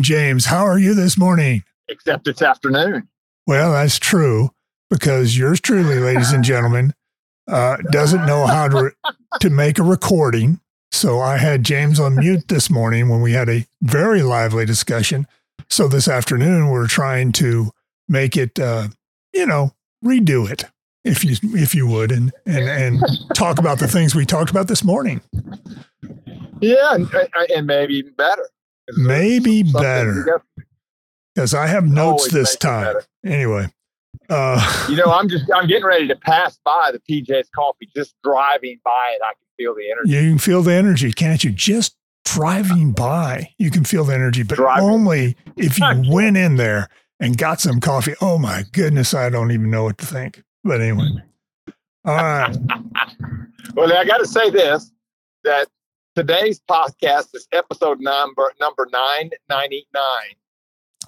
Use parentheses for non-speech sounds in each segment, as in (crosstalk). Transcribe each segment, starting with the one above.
Morning, James. How are you this morning? Except it's afternoon. Well, that's true because yours truly, ladies and gentlemen, uh, doesn't know how to to make a recording. So I had James on mute this morning when we had a very lively discussion. So this afternoon we're trying to make it, uh, you know, redo it if you if you would, and and and talk about the things we talked about this morning. Yeah, and, and maybe even better. Maybe better because I have notes this time. Anyway, uh, you know, I'm just (laughs) I'm getting ready to pass by the PJ's Coffee. Just driving by it, I can feel the energy. You can feel the energy, can't you? Just driving by, you can feel the energy, but driving. only if you (laughs) went in there and got some coffee. Oh my goodness, I don't even know what to think. But anyway, all right. (laughs) well, I got to say this: that today's podcast is episode number number nine ninety nine.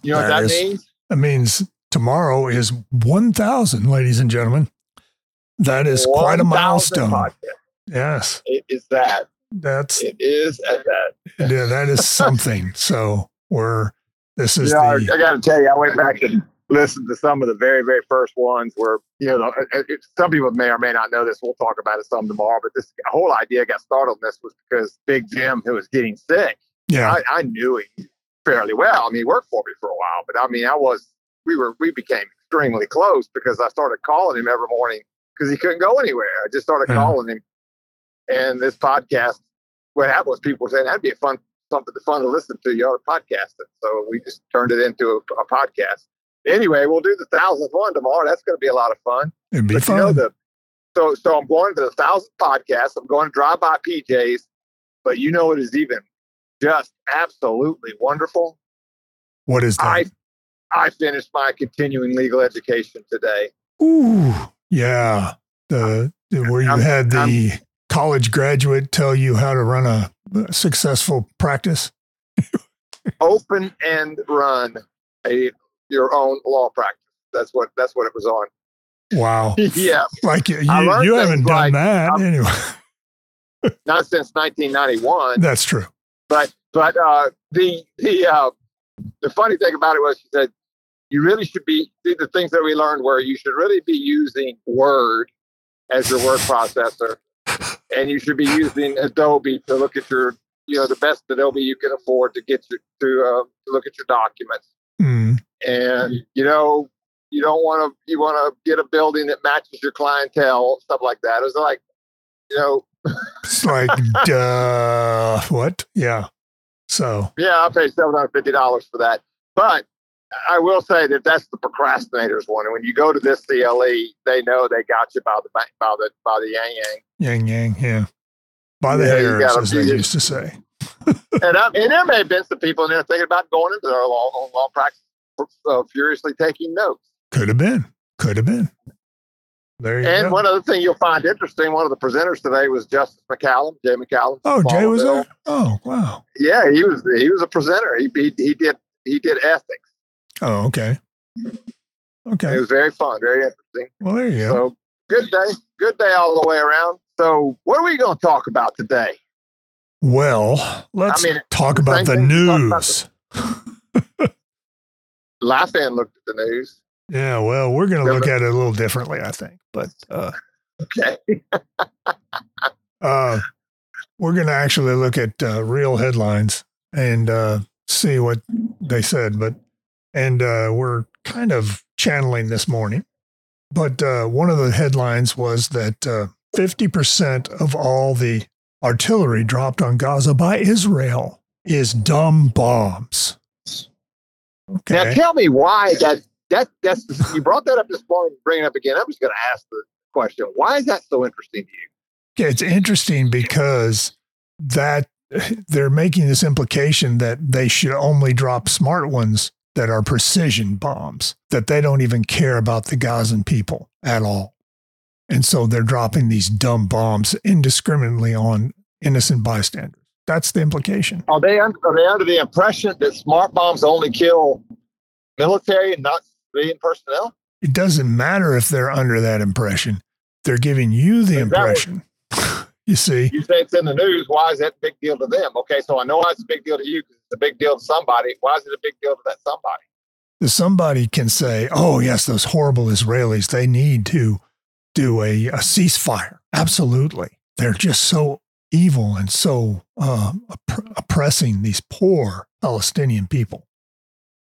You know that what that is, means? That means tomorrow is one thousand, ladies and gentlemen. That is 1, quite a milestone. Podcast. Yes, it is that. That's it is at that. Yeah, that is something. so we're this is. You know, the, I, I got to tell you, I went back and listened to some of the very, very first ones where, you know, uh, some people may or may not know this. We'll talk about it some tomorrow. But this whole idea got started on this was because Big Jim, who was getting sick, yeah, I, I knew him fairly well. I mean, he worked for me for a while, but I mean, I was, we were, we became extremely close because I started calling him every morning because he couldn't go anywhere. I just started yeah. calling him. And this podcast, what happened was people were saying that'd be a fun, something fun to listen to. You ought to podcast it. So we just turned it into a, a podcast anyway, we'll do the thousandth one tomorrow. That's going to be a lot of fun. It'd be but fun. You know, the, so, so I'm going to the thousandth podcast. I'm going to drive by PJ's, but you know it is even just absolutely wonderful. What is that? I I finished my continuing legal education today. Ooh, yeah. The, the where you I'm, had the I'm, college graduate tell you how to run a successful practice. (laughs) open and run a your own law practice. That's what that's what it was on. Wow. (laughs) yeah. Like you, you, you haven't done like, that um, anyway. (laughs) not since 1991. That's true. But but uh, the the uh, the funny thing about it was she said you really should be see the things that we learned were you should really be using Word as your word processor, and you should be using Adobe to look at your you know the best Adobe you can afford to get you to, uh, to look at your documents. And you know you don't want to you want to get a building that matches your clientele stuff like that. It's like you know (laughs) it's like duh what? Yeah. So. Yeah i'll pay $750 for that. But i will say that that's the procrastinators one. And when you go to this cle they know they got you by the by the by the yang yang. Yang yang yeah. By the yeah, hairs as they used to say. And, I, and there may have been some people in there thinking about going into their law, law practice uh, furiously taking notes. Could have been. Could have been. There you and go. one other thing you'll find interesting, one of the presenters today was Justice McCallum, Jay McCallum. Oh, Jay was there. Oh, wow. Yeah, he was. He was a presenter. He he, he did he did ethics. Oh, okay. Okay. It was very fun, very interesting. Well, there you go. So good day, good day all the way around. So, what are we going to talk about today? Well, let's I mean, talk about the news. (laughs) Laughing looked at the news. Yeah, well, we're going to look at it a little differently, I think. But uh, okay, (laughs) uh, we're going to actually look at uh, real headlines and uh, see what they said. But and uh, we're kind of channeling this morning. But uh, one of the headlines was that fifty percent of all the artillery dropped on Gaza by Israel is dumb bombs. Okay. Now tell me why that that that's you brought that up this morning. Bring it up again. I'm just going to ask the question. Why is that so interesting to you? Yeah, it's interesting because that (sighs) they're making this implication that they should only drop smart ones that are precision bombs, that they don't even care about the Gazan people at all. And so they're dropping these dumb bombs indiscriminately on innocent bystanders. That's the implication. Are they, are they under the impression that smart bombs only kill military and not civilian personnel? It doesn't matter if they're under that impression. They're giving you the impression. (laughs) you see? You say it's in the news. Why is that a big deal to them? Okay, so I know why it's a big deal to you because it's a big deal to somebody. Why is it a big deal to that somebody? The somebody can say, oh, yes, those horrible Israelis, they need to do a, a ceasefire. Absolutely. They're just so evil and so uh, opp- oppressing these poor Palestinian people.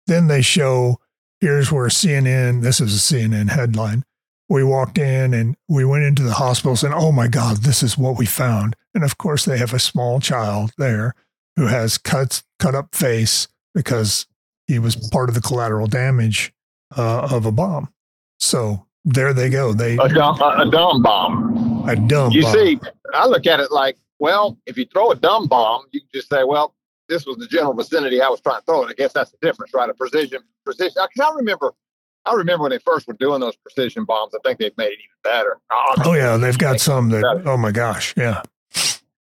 Then they show here's where CNN, this is a CNN headline. We walked in and we went into the hospitals and oh my God, this is what we found. And of course, they have a small child there who has cut, cut up face because he was part of the collateral damage uh, of a bomb. So there they go. They a dumb, a, a dumb bomb. A dumb. You bomb. see, I look at it like, well, if you throw a dumb bomb, you can just say, well, this was the general vicinity I was trying to throw it. I guess that's the difference, right? A precision, precision. Because I remember, I remember when they first were doing those precision bombs. I think they've made it even better. Oh, oh yeah, they've got some that. Better. Oh my gosh, yeah.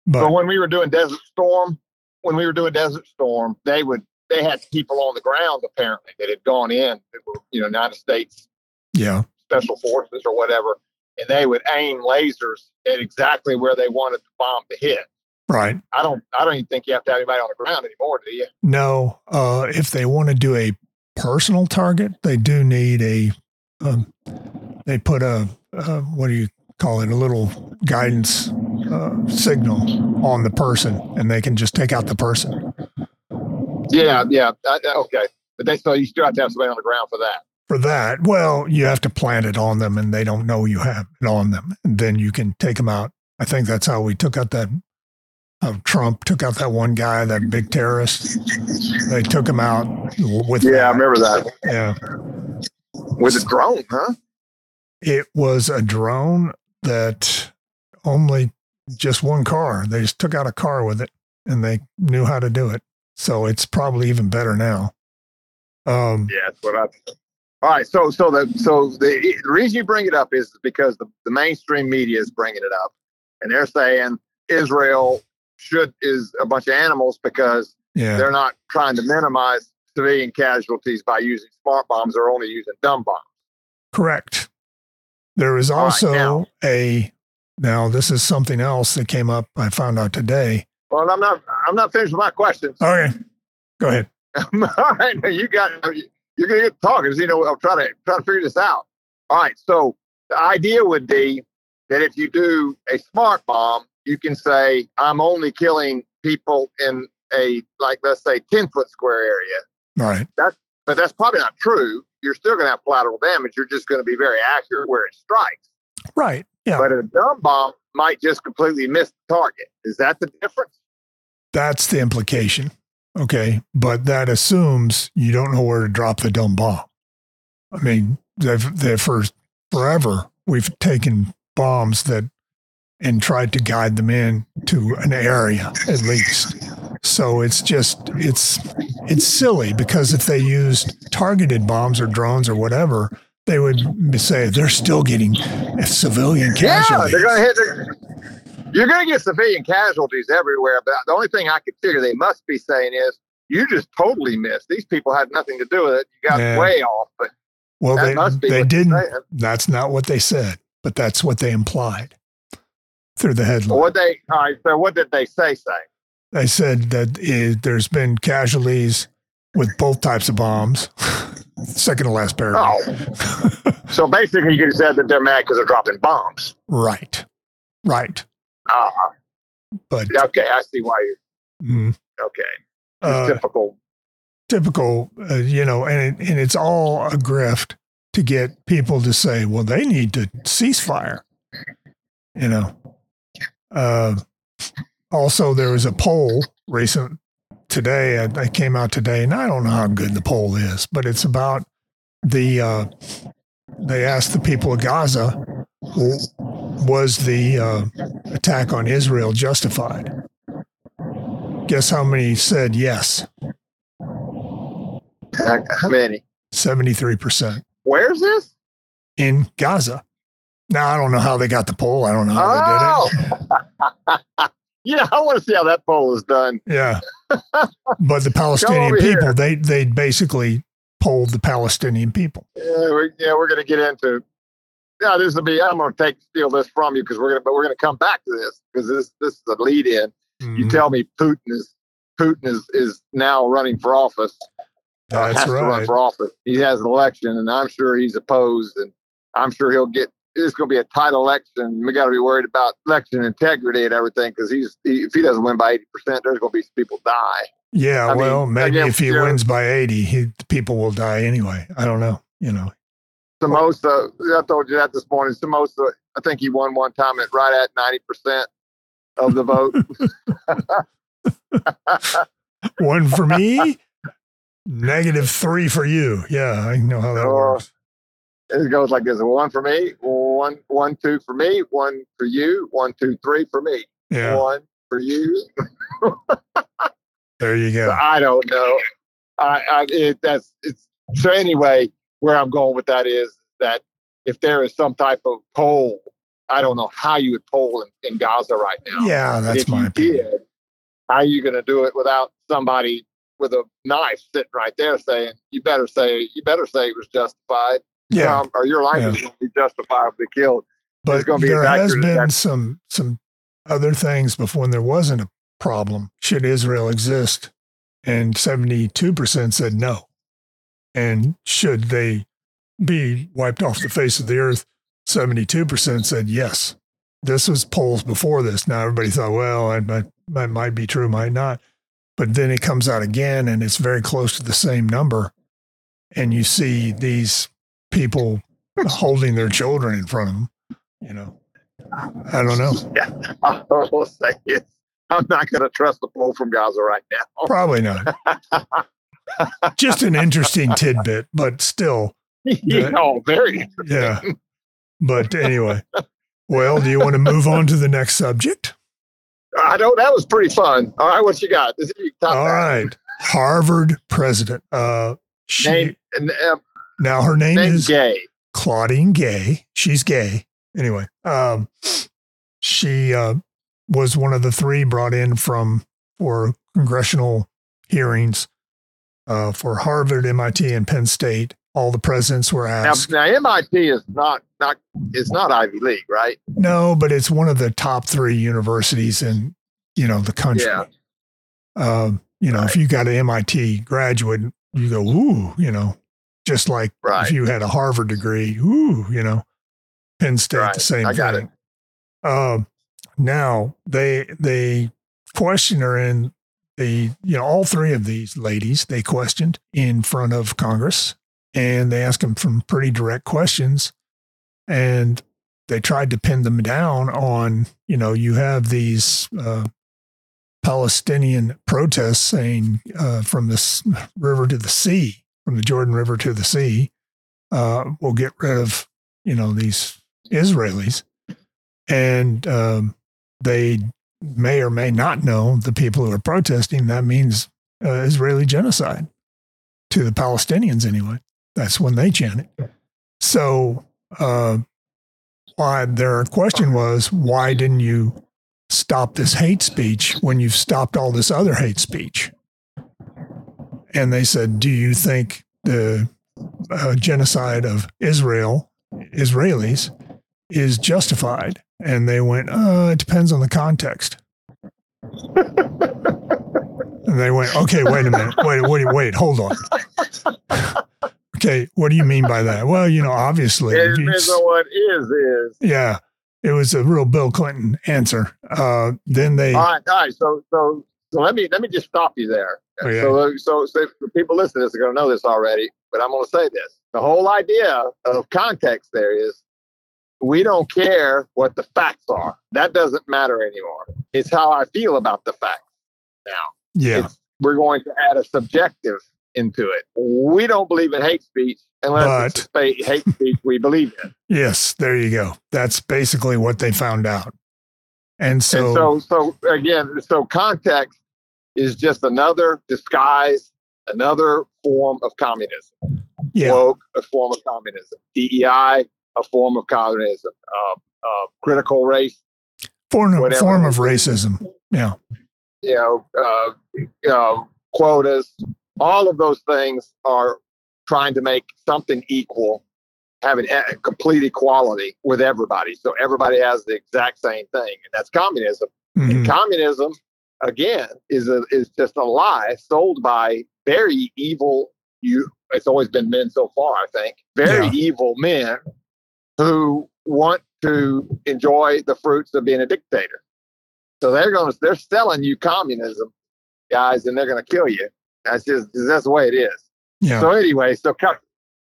But, but when we were doing Desert Storm, when we were doing Desert Storm, they would they had people on the ground apparently that had gone in, that were, you know, United States, yeah, special forces or whatever, and they would aim lasers at exactly where they wanted the bomb to hit. Right. I don't. I don't even think you have to have anybody on the ground anymore, do you? No. Uh, if they want to do a personal target, they do need a. Um, they put a uh, what do you call it? A little guidance uh, signal on the person, and they can just take out the person. Yeah. Yeah. okay. But they still you still have to have somebody on the ground for that. For that, well, you have to plant it on them, and they don't know you have it on them, and then you can take them out. I think that's how we took out that of Trump took out that one guy, that big terrorist. They took him out with. Yeah, that. I remember that. Yeah, with a drone, huh? It was a drone that only just one car. They just took out a car with it, and they knew how to do it. So it's probably even better now. Um, yeah, that's what I. All right, so so the so the, the reason you bring it up is because the, the mainstream media is bringing it up, and they're saying Israel should is a bunch of animals because yeah. they're not trying to minimize civilian casualties by using smart bombs. They're only using dumb bombs. Correct. There is also right, now, a now this is something else that came up. I found out today. Well, I'm not. I'm not finished with my questions. Okay, go ahead. (laughs) All right, you got. You're gonna get talking. You know, I'll try to try to figure this out. All right. So the idea would be that if you do a smart bomb, you can say, I'm only killing people in a, like, let's say 10 foot square area. Right. That's, but that's probably not true. You're still going to have collateral damage. You're just going to be very accurate where it strikes. Right. Yeah. But a dumb bomb might just completely miss the target. Is that the difference? That's the implication. Okay. But that assumes you don't know where to drop the dumb bomb. I mean, they've, they've for forever, we've taken bombs that and tried to guide them in to an area at least. So it's just it's it's silly because if they used targeted bombs or drones or whatever, they would say they're still getting civilian casualties. Yeah, they're going to hit. The, you're going to get civilian casualties everywhere, but the only thing I could figure they must be saying is you just totally missed. These people had nothing to do with it. You got yeah. way off, but well, they they didn't. That's not what they said, but that's what they implied through the headline. what they all right? So what did they say? Say they said that it, there's been casualties with both types of bombs. (laughs) Second to last oh. paragraph. Oh. so basically, you said that they're mad because they're dropping bombs. (laughs) Right. Right. Uh, but okay, I see why you. Mm, okay. Uh, typical. Typical, uh, you know, and it, and it's all a grift to get people to say, well, they need to cease fire. You know, uh, also, there was a poll recent today. I, that came out today, and I don't know how good the poll is, but it's about the uh, they asked the people of Gaza, was the uh, attack on Israel justified? Guess how many said yes? How many? 73%. Where's this? In Gaza. Now, I don't know how they got the poll. I don't know how they did it. Oh! (laughs) yeah, I want to see how that poll is done. Yeah. but the (laughs) Palestinian people, here. they they basically polled the Palestinian people. Yeah, we're, yeah, we're going to get into. Yeah, this will be. I'm going to take steal this from you because we're going to, but we're going to come back to this because this this is a lead in. Mm-hmm. You tell me Putin is Putin is is now running for office. That's has right. to run for office. He has an election, and I'm sure he's opposed, and I'm sure he'll get. It's going to be a tight election. We got to be worried about election integrity and everything because he's he, if he doesn't win by eighty percent, there's going to be people die. Yeah, I well, mean, maybe if he wins by eighty, he, people will die anyway. I don't know. You know, Somoza. I told you that this morning. Somoza. I think he won one time at right at ninety percent of the vote. (laughs) (laughs) one for me, negative three for you. Yeah, I know how that uh, works. It goes like this: one for me, one, one, two for me, one for you, one, two, three for me. Yeah. One for you. (laughs) there you go. So I don't know. I, I it, that's it's so anyway. Where I'm going with that is that if there is some type of poll, I don't know how you would poll in, in Gaza right now. Yeah, that's my opinion. Did, how are you going to do it without somebody with a knife sitting right there saying, "You better say, you better say it was justified." Yeah, um, or your life yeah. is going to be justifiably killed. But there has been some some other things before when there wasn't a problem. Should Israel exist? And seventy two percent said no. And should they be wiped off the face of the earth? Seventy two percent said yes. This was polls before this. Now everybody thought, well, that might be true, might not but then it comes out again and it's very close to the same number. And you see these people holding their children in front of them, you know. I don't know. (laughs) Yeah, (laughs) I will say it. I'm not going to trust the poll from Gaza right now. (laughs) Probably not. Just an interesting tidbit, but still. Yeah, oh, very Yeah. But anyway, well, do you want to move on to the next subject? I know that was pretty fun. All right, what you got? All right, Harvard president. Uh, she, name, uh, now her name, name is Gay. Claudine Gay. She's gay. Anyway, um, she uh, was one of the three brought in from for congressional hearings uh, for Harvard, MIT, and Penn State. All the presidents were asked. Now, now MIT is not not it's not Ivy League, right? No, but it's one of the top three universities in you know the country. Yeah. Um, you know, right. if you got an MIT graduate, you go, ooh, you know, just like right. if you had a Harvard degree, ooh, you know, Penn State, right. the same I got thing. It. Um, now they they question her in the you know all three of these ladies they questioned in front of Congress and they asked them some pretty direct questions and they tried to pin them down on you know you have these uh, palestinian protests saying uh, from this river to the sea from the jordan river to the sea uh, we'll get rid of you know these israelis. And um, they may or may not know the people who are protesting that means uh, israeli genocide to the palestinians anyway that's when they chant it so uh, why their question was, why didn't you stop this hate speech when you've stopped all this other hate speech? And they said, do you think the uh, genocide of Israel, Israelis, is justified? And they went, uh, it depends on the context. and they went, okay, wait a minute. Wait, wait, wait, hold on. (laughs) Okay, what do you mean by that? Well, you know, obviously, it depends on what is is. Yeah, it was a real Bill Clinton answer. Uh, then they. All right, all right. So, so, so let me let me just stop you there. Okay. So, so, so people listening to this are going to know this already, but I'm going to say this: the whole idea of context there is we don't care what the facts are. That doesn't matter anymore. It's how I feel about the facts now. Yeah. It's, we're going to add a subjective into it. We don't believe in hate speech unless But- it's hate speech we believe in. Yes, there you go. That's basically what they found out. And so, and so, so again, so context is just another disguise, another form of communism. yeah, Woke, a form of communism. DEI, a form of communism. Uh, uh, critical race, form, whatever. form of racism. Yeah. you know, uh, uh, quotas, all of those things are trying to make something equal, having e- complete equality with everybody. So everybody has the exact same thing, and that's communism. Mhm. And communism, again, is a, is just a lie sold by very evil. You, it's always been men so far, I think, very Yeah. evil men who want to enjoy the fruits of being a dictator. So they're going to they're selling you communism, guys, and they're going to kill you. That's just that's the way it is. Yeah. So anyway, so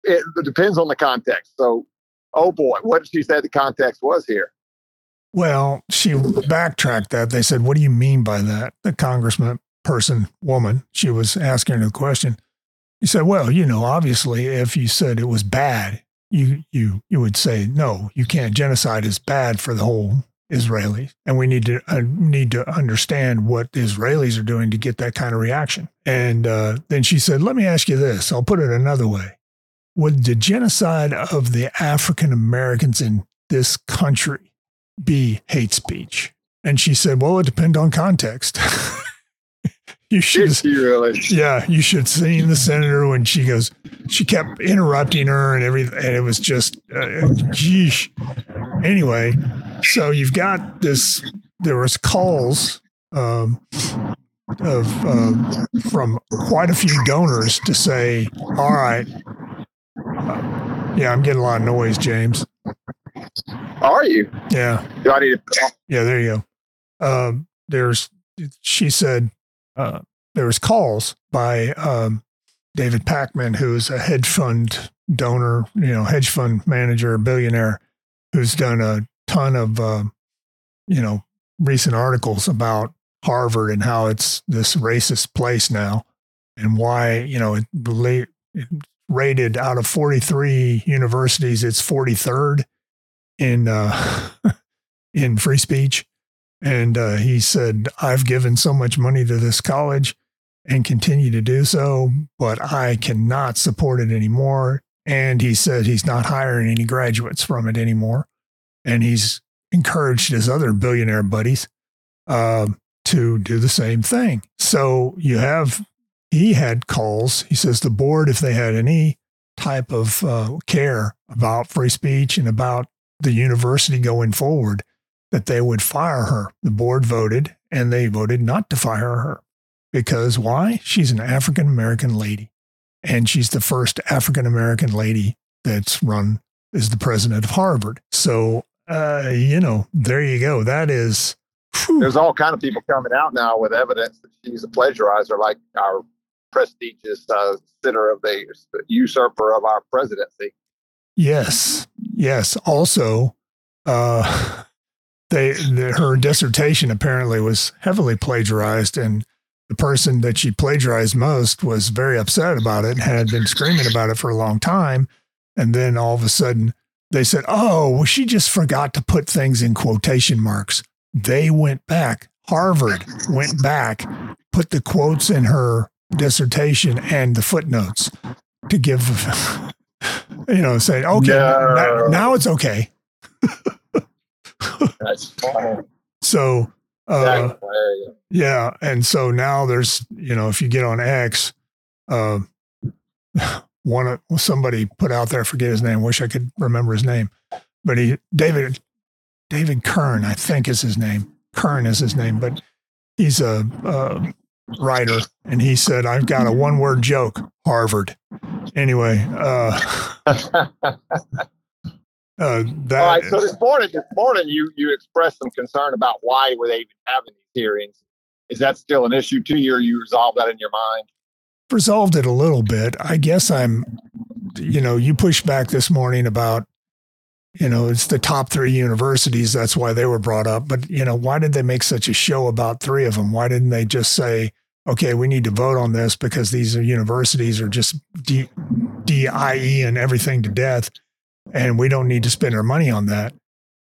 it, it depends on the context. So, oh boy, what did she say the context was here? Well, she backtracked that. They said, What do you mean by that? The congressman person, woman, she was asking her the question. He said, Well, you know, obviously, if you said it was bad, you you you would say, No, you can't. Genocide is bad for the whole Israelis. And we need to uh, need to understand what the Israelis are doing to get that kind of reaction. And uh, then she said, Let me ask you this. I'll put it another way. Would the genocide of the African Americans in this country be hate speech? And she said, Well, it depends on context. (laughs) you (laughs) should Did she really? yeah, you should have seen the senator when she goes, she kept interrupting her and everything. And it was just, uh, geesh. Anyway, so you've got this, there was calls um, of, uh, from quite a few donors to say, all right, uh, yeah, I'm getting a lot of noise, James. Are you? Yeah. Do I need to? Yeah, there you go. Um, there's, she said, uh, there was calls by um, David Packman, who's a hedge fund donor, you know, hedge fund manager, billionaire, who's done a ton of, uh, you know, recent articles about Harvard and how it's this racist place now, and why you know it, it rated out of 43 universities, it's 43rd in uh, (laughs) in free speech. And uh, he said, I've given so much money to this college and continue to do so, but I cannot support it anymore. And he said he's not hiring any graduates from it anymore. And he's encouraged his other billionaire buddies uh, to do the same thing. So you have, he had calls. He says the board, if they had any type of uh, care about free speech and about the university going forward, that they would fire her. The board voted and they voted not to fire her. Because why? She's an African American lady. And she's the first African American lady that's run as the president of Harvard. So, uh, you know, there you go. That is, whew, There's all kind of people coming out now with evidence that she's a plagiarizer, like our prestigious uh, sitter of the usurper of our presidency. yes, yes. Also, uh, they, the, her dissertation apparently was heavily plagiarized and the person that she plagiarized most was very upset about it and had been screaming about it for a long time. And then all of a sudden they said, Oh, well, she just forgot to put things in quotation marks. They went back. Harvard went back, put the quotes in her dissertation and the footnotes to give, (laughs) you know, say, okay, No. now, now it's okay. (laughs) That's funny. So, uh. Yeah, and so now there's you know if you get on X, uh, (sighs) one of somebody put out there, I forget his name. Wish I could remember his name, but he David David Kern, I think is his name. Kern is his name, but he's a, a writer, and he said I've got a one word joke, Harvard. Anyway, uh, (laughs) uh, that All right. So this morning, this morning, you you expressed some concern about why were they even having these hearings? Is that still an issue to you, or you resolved that in your mind? resolved it a little bit. I guess I'm, you know, you pushed back this morning about, you know, it's the top three universities. That's why they were brought up. But, you know, why did they make such a show about three of them? Why didn't they just say okay, we need to vote on this because these are universities are just D- DIE and everything to death, and we don't need to spend our money on that.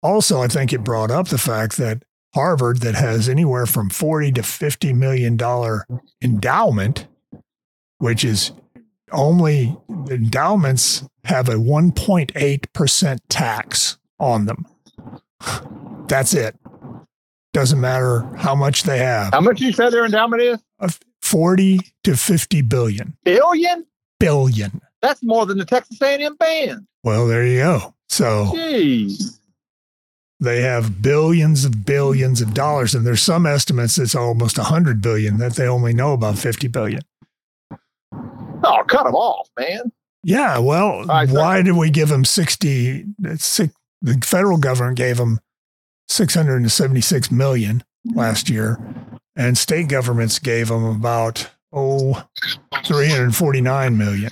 Also, I think it brought up the fact that Harvard, that has anywhere from 40 to 50 million dollar endowment, which is only endowments have a 1.8% tax on them. (sighs) That's it. Doesn't matter how much they have. How much you said their endowment is? 40 to 50 billion. Billion? Billion. That's more than the Texas A&M band. Well, there you go. So Jeez. they have billions of billions of dollars, and there's some estimates it's almost a 100 billion that they only know about 50 billion. Oh, cut them off, man. Yeah, well, right, so- why did we give them 60? Six, the federal government gave them 676 million last year, and state governments gave them about, oh, 349 million.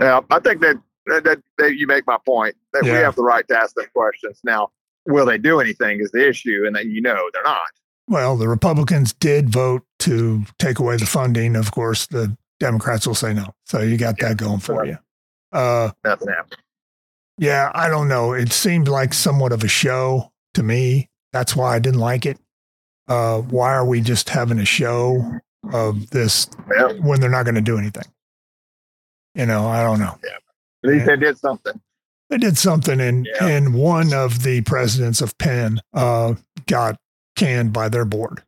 Yeah, I think that that, that, you make my point that we have the right to ask them questions. Now, will they do anything is the issue, and that you know they're not. Well, the Republicans did vote to take away the funding. Of course, the Democrats will say no. So you got that going for you. Uh, Nothing happened. yeah, I don't know. It seemed like somewhat of a show to me. That's why I didn't like it. Uh, why are we just having a show of this Yeah, when they're not going to do anything? You know, I don't know. Yeah. at least they did something. They did something, and Yeah. and one of the presidents of Penn uh, got canned by their board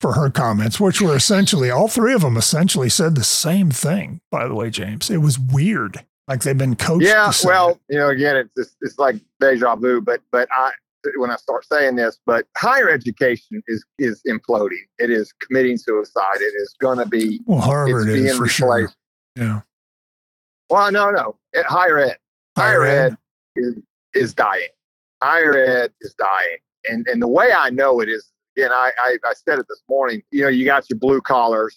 for her comments, which were essentially all three of them essentially said the same thing. By the way, James, it was weird. Like they've been coached. Yeah, well, it. you know, again, it's just, it's like deja vu. But but I when I start saying this, but higher education is is imploding. It is committing suicide. It is going to be. well, Harvard is being for sure. replaced. Yeah, Well, no, no, It- higher ed. Higher ed is, is dying. Higher ed is dying. And and the way I know it is, again, I, I, I said it this morning, you know, you got your blue collars.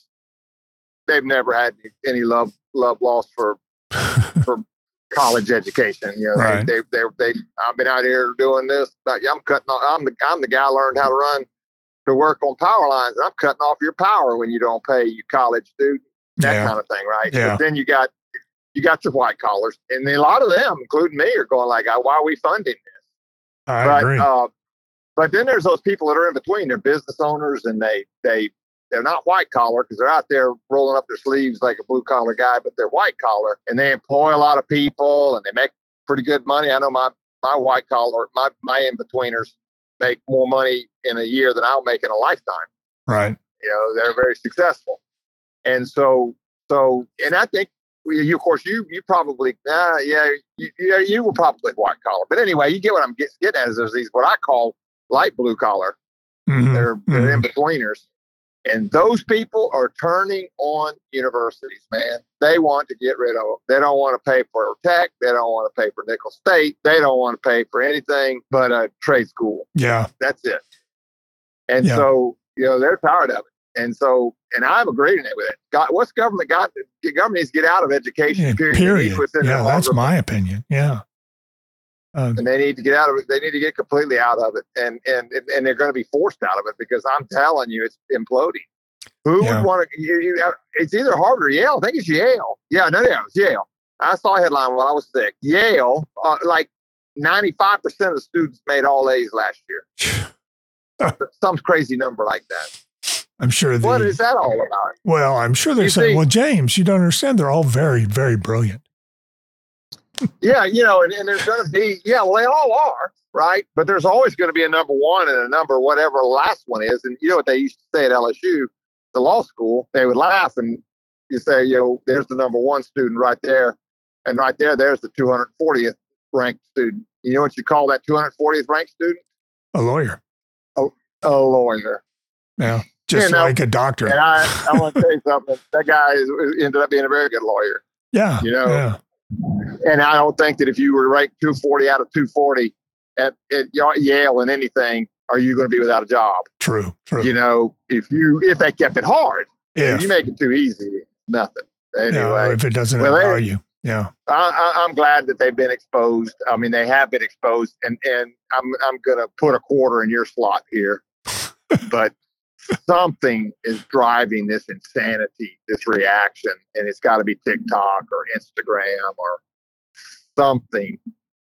They've never had any love love lost for (laughs) for college education. You know, Right. they, they, they, they, I've been out here doing this. But I'm cutting off, I'm the, I'm the guy learned how to run to work on power lines. I'm cutting off your power when you don't pay your college student, that Yeah. kind of thing, right? Yeah. But then you got, you got your white collars and a lot of them, including me are going like, why are we funding this? I but, agree. Uh, but then there's those people that are in between. They're business owners and they, they, they're not white collar because they're out there rolling up their sleeves like a blue collar guy, but they're white collar and they employ a lot of people and they make pretty good money. I know my, my white collar, my, my in betweeners make more money in a year than I'll make in a lifetime. right. You know, they're very successful. And so, so, and I think you, of course, you, you probably, uh, yeah, you, you, you were probably white collar. But anyway, you get what I'm get, getting at is there's these, what I call light blue collar. Mhm. They're, they're Mhm. in betweeners. And those people are turning on universities, man. They want to get rid of them. They don't want to pay for tech. They don't want to pay for Nicholls State. They don't want to pay for anything but a trade school. Yeah. That's it. And Yeah. so, you know, they're tired of it. And so, and I'm agreeing with it. God, what's government got? The government needs to get out of education. Yeah, period. period. Yeah, that's my opinion. Yeah. Uh, and they need to get out of it. They need to get completely out of it, and and and they're going to be forced out of it because I'm telling you, it's imploding. Who Yeah. would want to? You, you, it's either Harvard or Yale. I think it's Yale. Yeah, no, no, it's Yale. I saw a headline while I was sick. Yale, uh, like 95 percent of the students made all A's last year. (sighs) Some crazy number like that. I'm sure the, What is that all about? well, I'm sure they're You saying, see- well, James, you don't understand. They're all very, very brilliant. Yeah, you know, and, and there's going to be, yeah, well, they all are, right? But there's always going to be a number one and a number whatever the last one is. And you know what they used to say at LSU, the law school, they would laugh and you say, you know, there's the number one student right there. And right there, there's the 240th ranked student. You know what you call that 240th ranked student? A lawyer. A lawyer. Yeah. Just You know, like a doctor. And I, I want to tell you (laughs) something. That guy is, ended up being a very good lawyer. yeah. you know, yeah. And I don't think that if you were ranked 240 out of 240 at, at Yale in anything, are you going to be without a job? True. True. You know, if you if they kept it hard, yeah. if you make it too easy, nothing. yeah. Anyway, If it doesn't Well, they- allow you. Yeah. I, I, I'm glad that they've been exposed. I mean, they have been exposed, and and I'm I'm going to put a quarter in your slot here, (laughs) but something is driving this insanity, this reaction, and it's got to be TikTok or Instagram or something.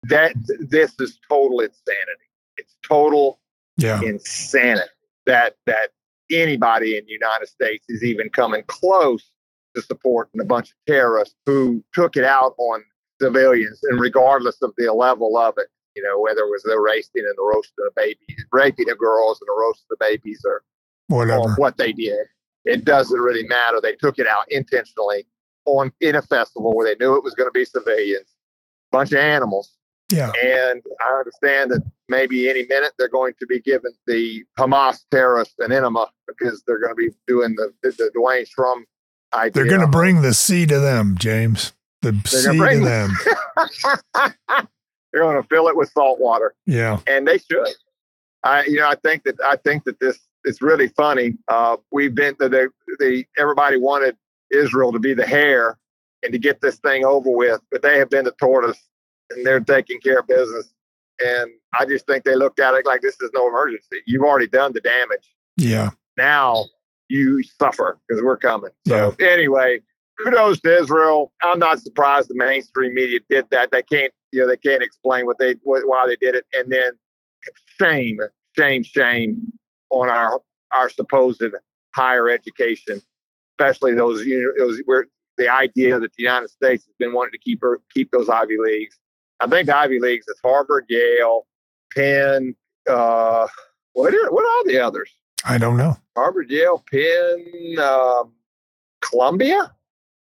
That this is total insanity. It's total Yeah. insanity that that anybody in the United States is even coming close to supporting a bunch of terrorists who took it out on civilians, and regardless of the level of it, you know, whether it was the racing and the roasting of babies, raping of girls and the roasting of babies, or, or Whatever. what they did, it doesn't really matter. They took it out intentionally on in a festival where they knew it was going to be civilians, bunch of animals. Yeah. And I understand that maybe any minute they're going to be giving the Hamas terrorists an enema because they're going to be doing the the, the Dwayne Strum idea. They're going to bring the sea to them, James. The sea to them. (laughs) they're going to fill it with salt water, Yeah. and they should. I you know I think that I think that this is really funny. Uh, we've been the, the the everybody wanted Israel to be the hare and to get this thing over with, but they have been the tortoise and they're taking care of business. And I just think they looked at it like this is no emergency. You've already done the damage. Yeah. Now you suffer because we're coming. So anyway, kudos to Israel. I'm not surprised the mainstream media did that. They can't, you know, they can't explain what they what, why they did it. And then shame, shame, shame on our our supposed higher education, especially those you know, those where the idea that the United States has been wanting to keep her, keep those Ivy leagues. I think Ivy leagues is Harvard, Yale, Penn. Uh, what are what are the others? I don't know. Harvard, Yale, Penn, um, Columbia.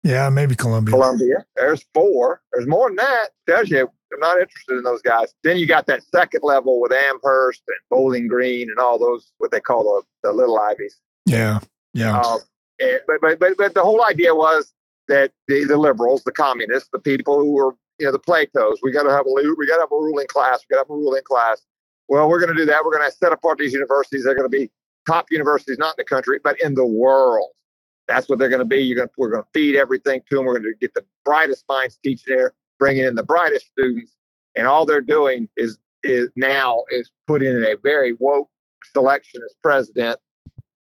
Yeah. Maybe Columbia. Columbia. There's four. There's more than that. Tells you I'm not interested in those guys. Then you got that second level with Amherst and Bowling Green and all those what they call the, the little Ivies. Yeah. Yeah. Um, and, but, but but but the whole idea was that the, the liberals, the communists, the people who were you know the Platos, we got to have a we got to have a ruling class. We got to have a ruling class. Well, we're going to do that. We're going to set apart these universities. They're going to be top universities, not in the country, but in the world. That's what they're going to be. You're going to, we're going to feed everything to them. We're going to get the brightest minds teaching there, bringing in the brightest students, and all they're doing is is now is put in a very woke selection as president,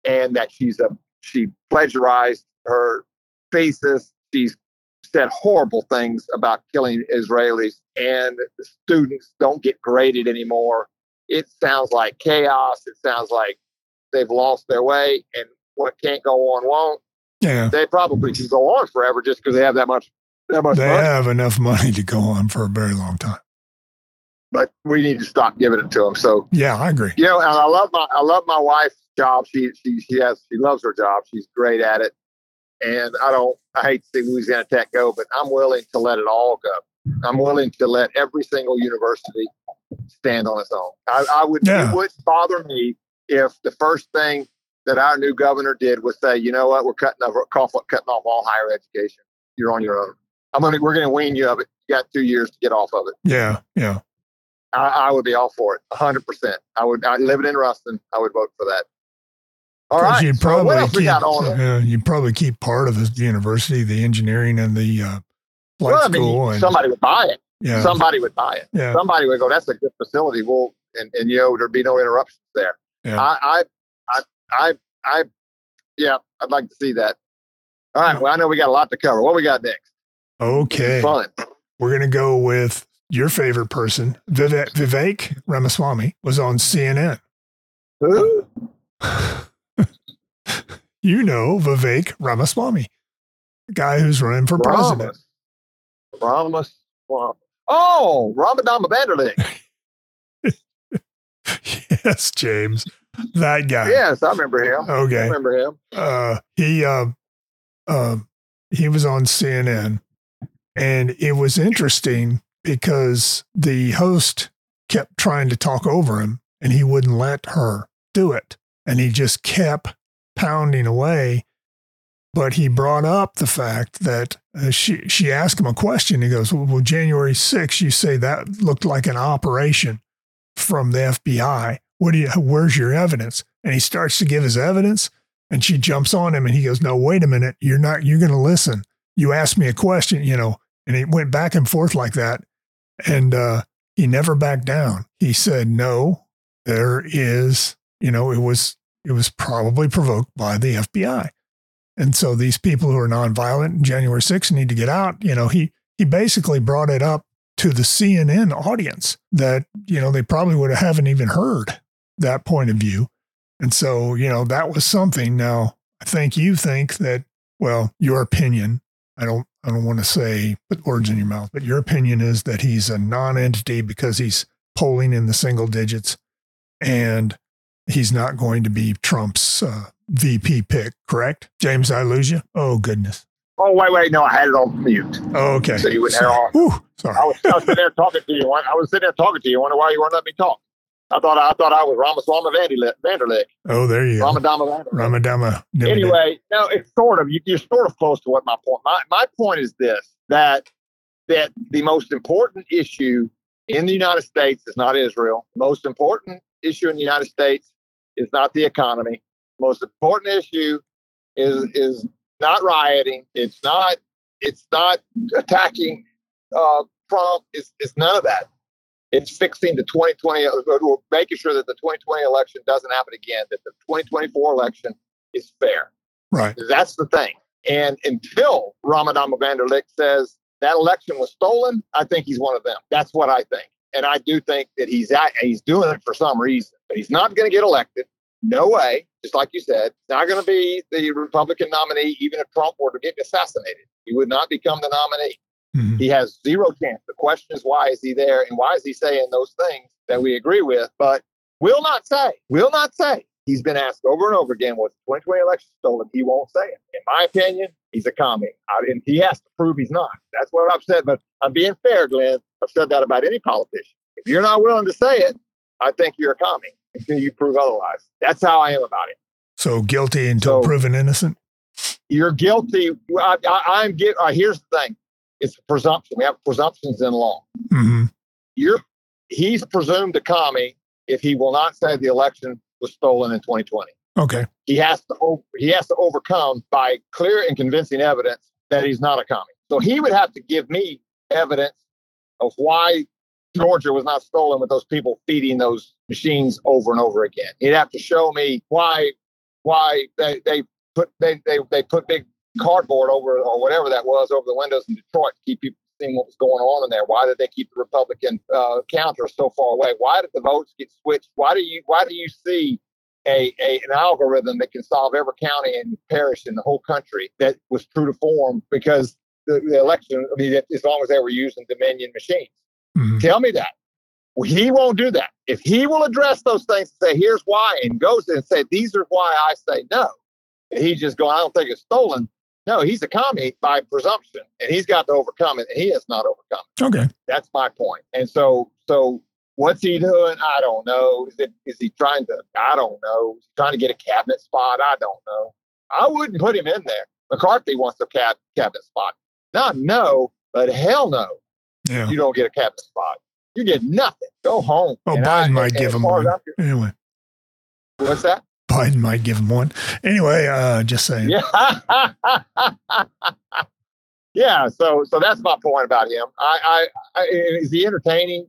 and that she's a she plagiarized her thesis. She's said horrible things about killing Israelis, and the students don't get graded anymore. It sounds like chaos. It sounds like they've lost their way, and what can't go on won't. yeah. They probably can go on forever just because they have that much that much They money. have enough money to go on for a very long time. But we need to stop giving it to them. So Yeah. I agree. you know, and I love my I love my wife's job. She she she has she loves her job. She's great at it. And I don't I hate to see Louisiana Tech go, but I'm willing to let it all go. I'm willing to let every single university stand on its own. I, I would Yeah. it wouldn't bother me if the first thing that our new governor did was say, you know what, we're cutting off cutting off all higher education. You're on your own. I'm gonna we're gonna wean you of it. You got two years to get off of it. Yeah. Yeah. I, I would be all for it, hundred percent. I would. I live in Ruston. I would vote for that. All right. You'd so probably else keep, we got on? uh, you'd probably keep part of the university, the engineering and the uh, flight Well, I school. mean, and, somebody would buy it. yeah. Somebody would buy it. yeah. Somebody would go, "That's a good facility." Well, and and you know there'd be no interruptions there. Yeah. I, I, I, yeah, I'd like to see that. All right. Well, I know we got a lot to cover. What we got next? Okay. Fun. We're going to go with your favorite person, Vivek, Vivek Ramaswamy, was on CNN. Who? (laughs) You know Vivek Ramaswamy, the guy who's running for president. Ramos. Ramos. Oh, Ramadama Vanderlick. (laughs) yes, James, that guy. Yes, I remember him. Okay, I remember him. uh, he uh, uh, he was on CNN, and it was interesting because the host kept trying to talk over him, and he wouldn't let her do it, and he just kept pounding away. But he brought up the fact that uh, she she asked him a question. He goes, "Well, January 6th, you say that looked like an operation from the FBI. What do you? Where's your evidence?" And he starts to give his evidence, and she jumps on him and he goes, No, wait a minute. You're not, you're going to listen. You asked me a question, you know, and it went back and forth like that. And uh, he never backed down. He said, No, there is, you know, it was it was probably provoked by the FBI. And so these people who are nonviolent in January 6th need to get out. You know, he he basically brought it up to the CNN audience that, you know, they probably would have haven't even heard that point of view. And so, you know, that was something. Now, I think you think that, well, your opinion, I don't I don't want to say put words in your mouth, but your opinion is that he's a non-entity because he's polling in the single digits and he's not going to be Trump's uh, VP pick, correct? James, I lose you? Oh, goodness. Oh, wait, wait. No, I had it on mute. Oh, okay. So you wouldn't hear all. Ooh, sorry. I was, I was sitting there talking to you. I was sitting there talking to you. I wonder why you weren't let me talk. I thought I thought I was Ramaswamy Vanderlick. Oh, there you go. Ramadama Vanderlick. Ramadama. Anyway, no, it's sort of you, you're sort of close to what my point. My my point is this: that that the most important issue in the United States is not Israel. The most important issue in the United States is not the economy. The most important issue is is not rioting. It's not it's not attacking uh, Trump. It's, it's none of that. It's fixing the 2020, uh, making sure that the 2020 election doesn't happen again. That the 2024 election is fair. Right. That's the thing. And until Ramadan Vanderlick says that election was stolen, I think he's one of them. That's what I think. And I do think that he's at, he's doing it for some reason, but he's not going to get elected. No way. Just like you said, not going to be the Republican nominee, even if Trump were to get assassinated. He would not become the nominee. Mm-hmm. He has zero chance. The question is, why is he there? And why is he saying those things that we agree with, but will not say, will not say. He's been asked over and over again, was the 2020 election stolen? He won't say it. In my opinion, he's a commie. I, and he has to prove he's not. That's what I've said. But I'm being fair, Glenn. I've said that about any politician. If you're not willing to say it, I think you're a commie until you prove otherwise. That's how I am about it. So guilty until so, proven innocent. You're guilty. I, am uh, here's the thing: it's a presumption. We have presumptions in law. Mm-hmm. You're he's presumed a commie if he will not say the election was stolen in 2020. Okay. He has to he has to overcome by clear and convincing evidence that he's not a commie. So he would have to give me evidence of why Georgia was not stolen with those people feeding those machines over and over again. He'd have to show me why why they, they put they, they they put big cardboard over or whatever that was over the windows in Detroit to keep people seeing what was going on in there. Why did they keep the Republican uh, counter so far away? Why did the votes get switched? Why do you why do you see a, a, an algorithm that can solve every county and parish in the whole country that was true to form because the, the election, I mean, as long as they were using Dominion machines. Mm-hmm. Tell me that. Well, he won't do that. If he will address those things and say, here's why, and goes and say, these are why I say no, and he's just going, I don't think it's stolen. No, he's a commie by presumption, and he's got to overcome it, and he has not overcome it. Okay. That's my point. And so, so what's he doing? I don't know. Is, it, is he trying to, I don't know. Is trying to get a cabinet spot? I don't know. I wouldn't put him in there. McCarthy wants a cab, cabinet spot. Not no, but hell no. Yeah. You don't get a cabinet spot. You get nothing. Go home. Oh, and Biden I, might give him one. Anyway. What's that? Biden might give him one. Anyway, uh, just saying. Yeah. (laughs) yeah. So, so that's my point about him. I, I, I, is he entertaining?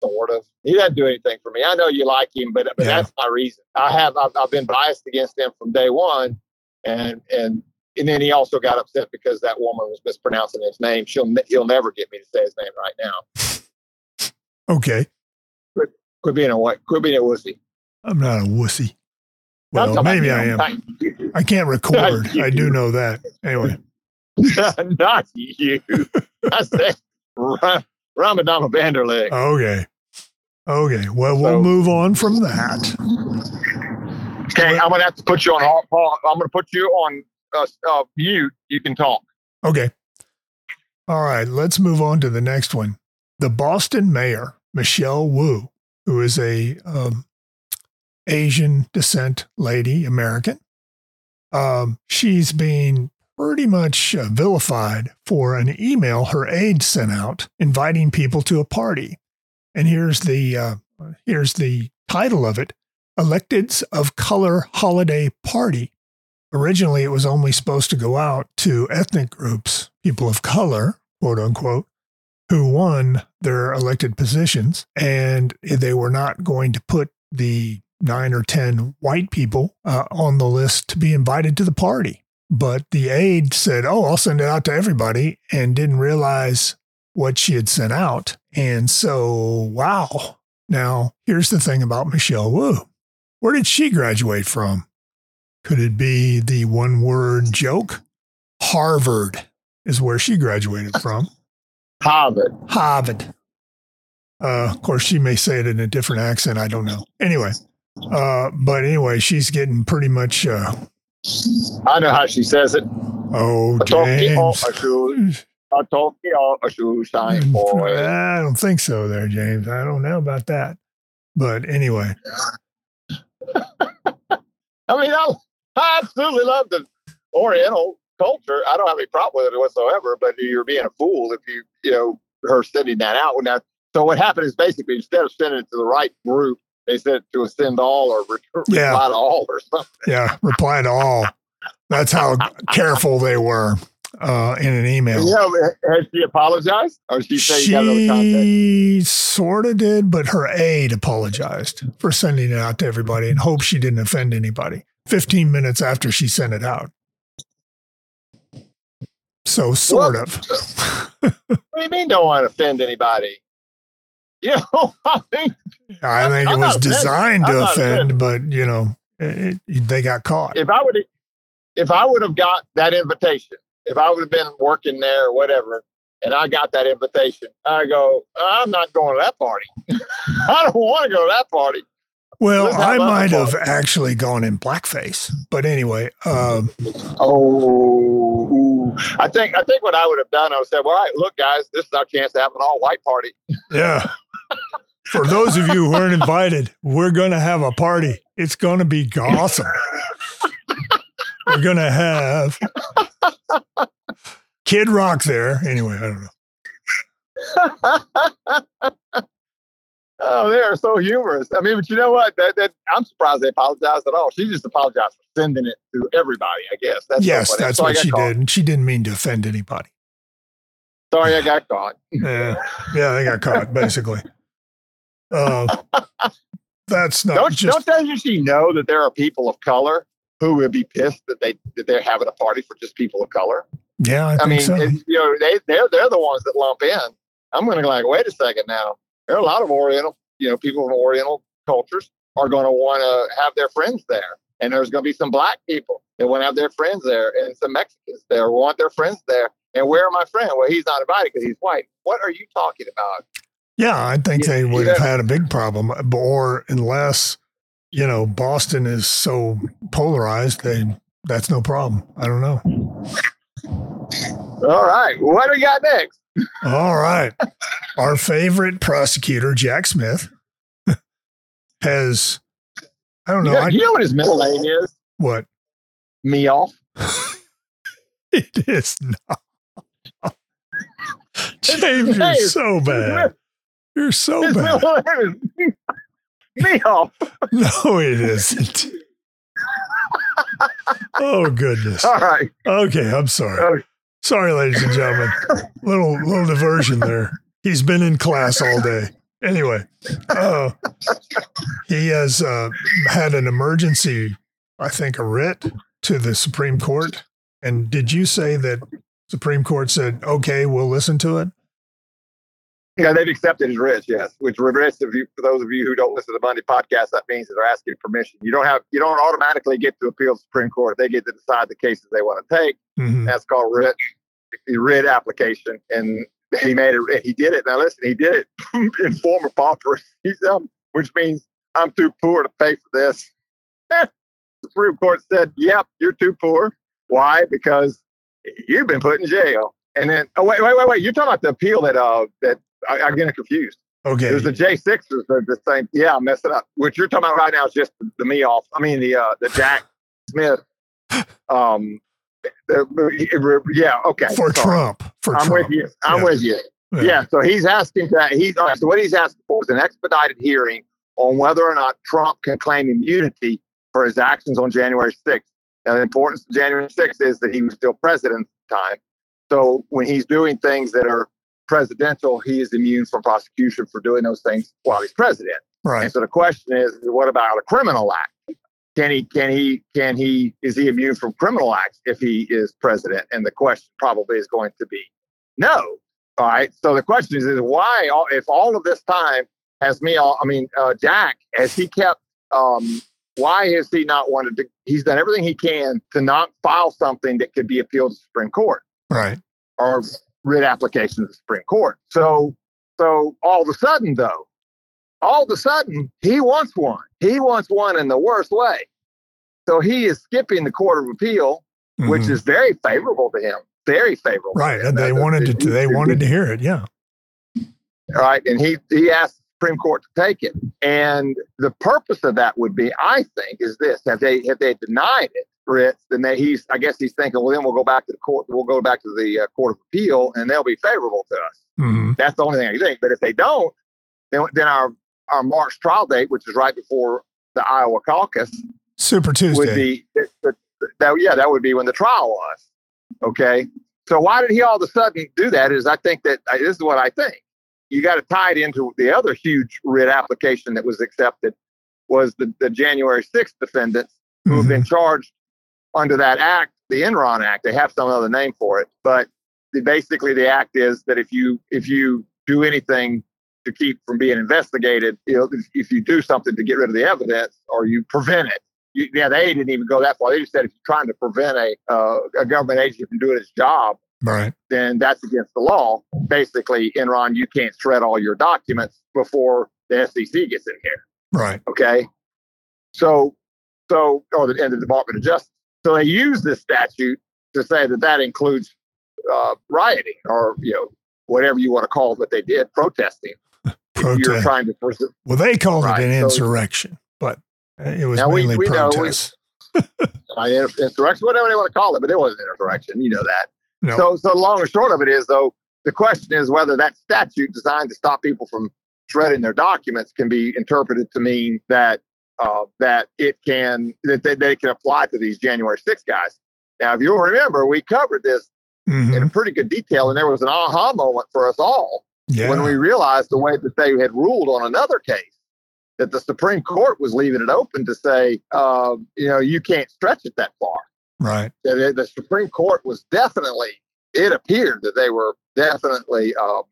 Sort of. He doesn't do anything for me. I know you like him, but, but yeah. that's my reason. I have, I've, I've been biased against him from day one, and and and then he also got upset because that woman was mispronouncing his name. She'll he'll never get me to say his name right now. Okay. Could, could be a what? Could be in a wussy. I'm not a wussy. Well, maybe I am. I can't (laughs) record. I do know that. Anyway. (laughs) not you. I said Ramadama Vanderleg. Okay. Okay. Well, so, we'll move on from that. Okay, I'm gonna have to put you on. I'm gonna put you on uh, uh, mute, you can talk. Okay. All right. Let's move on to the next one. The Boston mayor, Michelle Wu, who is a um, Asian descent lady, American. Um, she's being pretty much uh, vilified for an email her aide sent out inviting people to a party. And here's the uh, here's the title of it: Electeds of Color Holiday Party. Originally, it was only supposed to go out to ethnic groups, people of color, quote unquote, who won their elected positions. And they were not going to put the nine or 10 white people uh, on the list to be invited to the party. But the aide said, Oh, I'll send it out to everybody, and didn't realize what she had sent out. And so, wow. Now, here's the thing about Michelle Wu. Where did she graduate from? Could it be the one word joke? Harvard is where she graduated from. (laughs) Harvard. Harvard. Uh, of course, she may say it in a different accent. I don't know. Anyway, uh, but anyway, she's getting pretty much. Uh, I know how she says it. oh, A talkie or James. a shoe, a talkie or a shoe shine boy. I don't think so, there, James. I don't know about that. But anyway, (laughs) I mean, I, I absolutely love the Oriental culture. I don't have any problem with it whatsoever. But you're being a fool if you, you know, her sending that out. Now, so what happened is basically instead of sending it to the right group, they said to send all or re- (laughs) Yeah. reply to all or something. yeah, reply to all. That's how (laughs) careful they were uh, in an email. Yeah, has she apologized, or she say you got another contact? She sort of did, but her aide apologized for sending it out to everybody and hoped she didn't offend anybody. 15 minutes after she sent it out. So, sort of. (laughs) What do you mean don't want to offend anybody? (laughs) You know, I mean, I think it I'm was offended. designed to offend, but, you know, it, it- they got caught. if I would if I would have got that invitation, if I would have been working there or whatever, and I got that invitation, I go, I'm not going to that party. (laughs) I don't want to go to that party. Well, I might have parties. actually gone in blackface. But anyway, um, Oh, I think I think what I would have done, I would have said, well, all right, look, guys, this is our chance to have an all white party. Yeah. (laughs) For those of you who weren't invited, we're going to have a party. It's going to be awesome. We're going to have Kid Rock there. Anyway, I don't know. oh, they are so humorous. I mean, but you know what? That, that I'm surprised they apologized at all. She just apologized for sending it to everybody. I guess that's yes, funny. that's I what she caught. did. And she didn't mean to offend anybody. Sorry, I got caught. Yeah. Yeah, they got caught, basically. Uh, that's not don't just. don't doesn't she know that there are people of color who would be pissed that they that they're having a party for just people of color? yeah, I I, think mean, so. you know, they they're they're the ones that lump in. I'm going to go like, wait a second now. There are a lot of Oriental, you know, people from Oriental cultures are going to want to have their friends there, and there's going to be some black people that want to have their friends there, and some Mexicans there want their friends there. And where are my friend? Well, he's not invited because he's white. What are you talking about? Yeah, I think Yeah, they would have had a big problem, or unless you know Boston is so polarized, they that's no problem. I don't know. All right, what do we got next? All right, our favorite prosecutor, Jack Smith, (laughs) has I don't know know, I, you know what his middle name is? what Me off. (laughs) it is not. (laughs) James, Hey, so bad. You're so His bad. middle name is Me off. (laughs) No, it isn't. (laughs) Oh goodness. All right. Okay, I'm sorry. Oh. Sorry, ladies and gentlemen. (laughs) Little little diversion there. He's been in class all day. Anyway, uh, he has uh, had an emergency, I think, a writ to the Supreme Court. And did you say that Supreme Court said, "Okay, we'll listen to it"? Yeah, they've accepted his writ, yes. Which writ, if you, for those of you who don't listen to the Monday podcast, that means that they're asking permission. You don't have, you don't automatically get to appeal to the Supreme Court. They get to decide the cases they want to take. Mhm. That's called writ, the writ application. And he made it. He did it. Now listen, he did it (laughs) in forma pauperis, He's, um, which means I'm too poor to pay for this. the (laughs) Supreme Court said, "Yep, you're too poor. Why? Because you've been put in jail." And then, oh wait, wait, wait, wait! You're talking about the appeal that uh that I, I'm getting confused. Okay. There's the J6 is the, the same. Yeah, I'm messing up. What you're talking about right now is just the, the me off. I mean the uh the Jack Smith. (laughs) Um, the, yeah, okay. for sorry. Trump. For I'm Trump. with you. I'm Yeah. with you. Yeah. So he's asking that he's all right, so what he's asking for is an expedited hearing on whether or not Trump can claim immunity for his actions on January 6th. Now, the importance of January 6th is that he was still president at the time. So when he's doing things that are presidential, he is immune from prosecution for doing those things while he's president. Right. And so the question is, what about a criminal act? Can he, can he, can he, is he immune from criminal acts if he is president? And the question probably is going to be no. All right. So the question is, is why, all, if all of this time has me, all, I mean, uh, Jack, has he kept, um, why has he not wanted to? He's done everything he can to not file something that could be appealed to the Supreme Court Right. or writ application to the Supreme Court. So, so all of a sudden, though, all of a sudden, he wants one. He wants one in the worst way. So he is skipping the Court of Appeal, which Mhm. is very favorable to him. Very favorable. right. And they wanted to. They wanted to hear it. Yeah. right? And he he asked the Supreme Court to take it. And the purpose of that would be, I think, is this: have they have they denied it, Fritz, then they, he's I guess he's thinking, well, then we'll go back to the court, we'll go back to the uh, Court of Appeal, and they'll be favorable to us. hmm That's the only thing I think. But if they don't, then then our our March trial date, which is right before the Iowa caucus, Super Tuesday. would be that yeah that would be when the trial was okay so why did he all of a sudden do that is i think that uh, this is what i think you got to tie it into the other huge writ application that was accepted was the, the january 6th defendants who have been charged under that act the enron act they have some other name for it but the, basically the act is that if you if you do anything to keep from being investigated you know if, if you do something to get rid of the evidence or you prevent it you, yeah, they didn't even go that far. They just said if you're trying to prevent a uh, a government agency from doing its job, Right. then that's against the law. Basically, Enron, you can't shred all your documents before the SEC gets in here. Right. Okay, so so or the and the Department of Justice. So they use this statute to say that that includes uh, rioting or you know whatever you want to call it, what they did, protesting. (laughs) If You're Protest. trying to Well, they called Right, it an insurrection, but it was Now, mainly we we- protests. (laughs) insurrection, whatever they want to call it, but it wasn't an insurrection. You know that. No. So, so the long and short of it is, though, the question is whether that statute designed to stop people from shredding their documents can be interpreted to mean that uh, that it can that they, they can apply to these January 6 guys. Now, if you'll remember, we covered this Mhm. in pretty good detail, and there was an aha moment for us all Yeah. when we realized the way that they had ruled on another case that the Supreme Court was leaving it open to say, uh, you know, you can't stretch it that far right. that the Supreme Court was definitely, it appeared that they were definitely uh,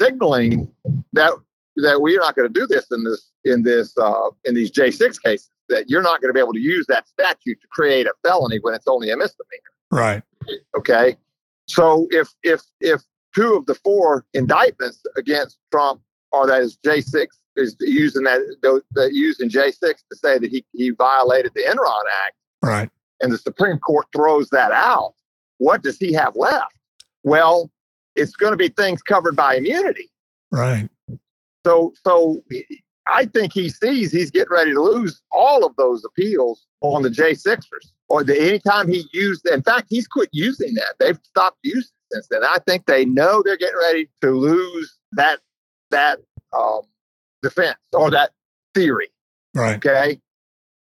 signaling that that we're not going to do this in this in this uh, in these J six cases. That you're not going to be able to use that statute to create a felony when it's only a misdemeanor. Right. Okay, so if if if two of the four indictments against Trump are that is J six is using that that using J six to say that he he violated the Enron Act Right. and the Supreme Court throws that out, what does he have left? Well, it's going to be things covered by immunity. Right. So, so I think he sees he's getting ready to lose all of those appeals on the J6ers. Or the anytime he used, in fact, he's quit using that. They've stopped using it since then. I think they know they're getting ready to lose that that um, defense or that theory. Right. Okay.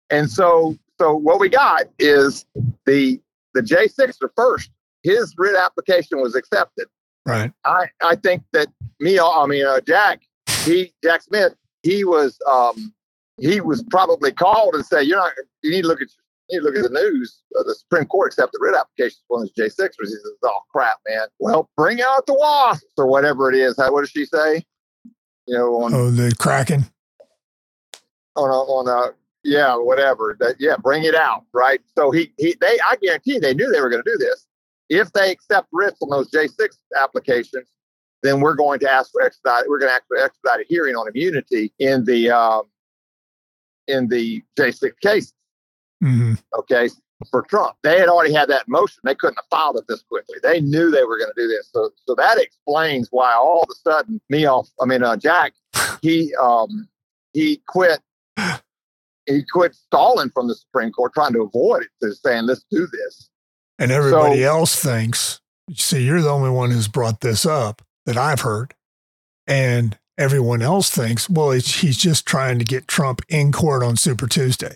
And so so what we got is the the J6 or first, his writ application was accepted. Right. I, I think that me I mean uh, Jack, he Jack Smith, he was um he was probably called and say, You're not you need to look at you look at the news. Uh, the Supreme Court accepted the writ applications for those J6ers. He says, Oh crap, man. Well, bring out the wasps or whatever it is. How, what does she say? You know, on Oh, the Kraken. on a, on a yeah whatever that yeah bring it out right so he he they i guarantee they knew they were going to do this if they accept writs on those j6 applications then we're going to ask for expedite we're going to actually expedite a hearing on immunity in the um in the j6 case hmm okay for trump. They had already had that motion. They couldn't have filed it this quickly. They knew they were going to do this. So so that explains why all of a sudden me off i mean uh, jack he um he quit he quit stalling from the Supreme Court, trying to avoid it, to saying, let's do this. And everybody So- else thinks, see, you're the only one who's brought this up that I've heard. And everyone else thinks, well, it's, he's just trying to get Trump in court on Super Tuesday.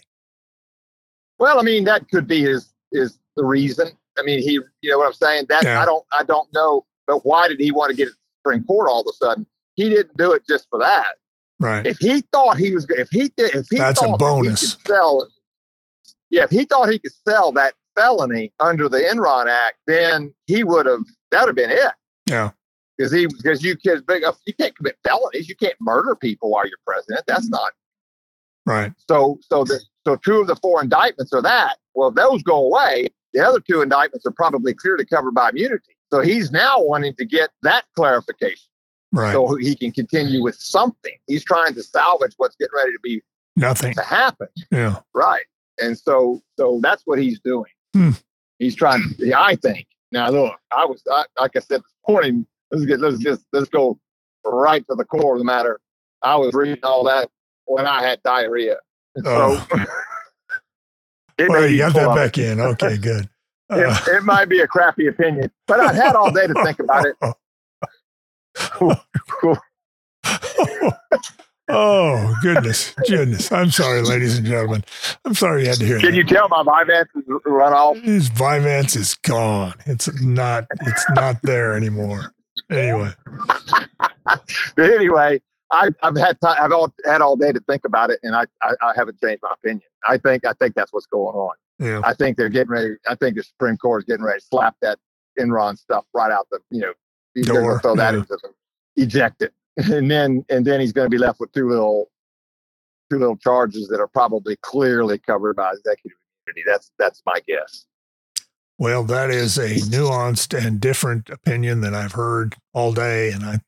Well, I mean, that could be his is the reason. I mean, he, you know what I'm saying? That Yeah. I don't, I don't know. But why did he want to get it to Supreme Court all of a sudden? He didn't do it just for that. Right. If he thought he was, if he did, if he That's a thought that he bonus. could sell, yeah, if he thought he could sell that felony under the Enron Act, then he would have. That would have been it. Yeah. Because he, because you can, you can't commit felonies. You can't murder people while you're president. That's not Right. so. So the so two of the four indictments are that. Well, if those go away, the other two indictments are probably clearly covered by immunity. So he's now wanting to get that clarification Right. so he can continue with something. He's trying to salvage what's getting ready to be Nothing. to happen. Yeah. Right. And so so that's what he's doing. Hmm. He's trying to I think. Now look, I was I, like I said this morning, let's get let's just let's go right to the core of the matter. I was reading all that when I had diarrhea. Oh. So (laughs) (laughs) Well, you got that back in. Okay, good. (laughs) Uh, It, it might be a crappy opinion, but I had all day to think about it. oh goodness, goodness! I'm sorry, ladies and gentlemen. I'm sorry you had to hear Can that. you tell my Vyvanse is run off? His Vyvanse is gone. It's not. It's not there anymore. Anyway, But (laughs) anyway, I, I've had time, I've all, had all day to think about it, and I, I, I haven't changed my opinion. I think I think that's what's going on. yeah, I think they're getting ready. I think the Supreme Court is getting ready to slap that Enron stuff right out the you know they're going to throw that yeah. into the eject it, (laughs) and then and then he's going to be left with two little two little charges that are probably clearly covered by executive immunity. That's that's my guess. Well, that is a nuanced and different opinion than I've heard all day, and I,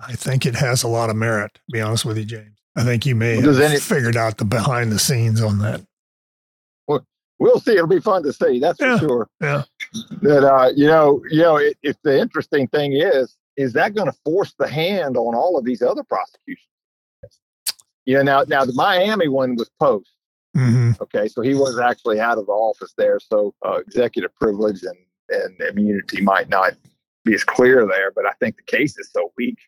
I think it has a lot of merit. To be honest with you, James, I think you may Well, have any- figured out the behind the scenes on that. Well, We'll see. It'll be fun to see. That's Yeah, for sure. yeah. That uh, you know, you know, it, if the interesting thing is, is that going to force the hand on all of these other prosecutions? You know, now now the Miami one was post. Hmm Okay, so he was actually out of the office there, so uh, executive privilege and and immunity might not be as clear there. But I think the case is so weak.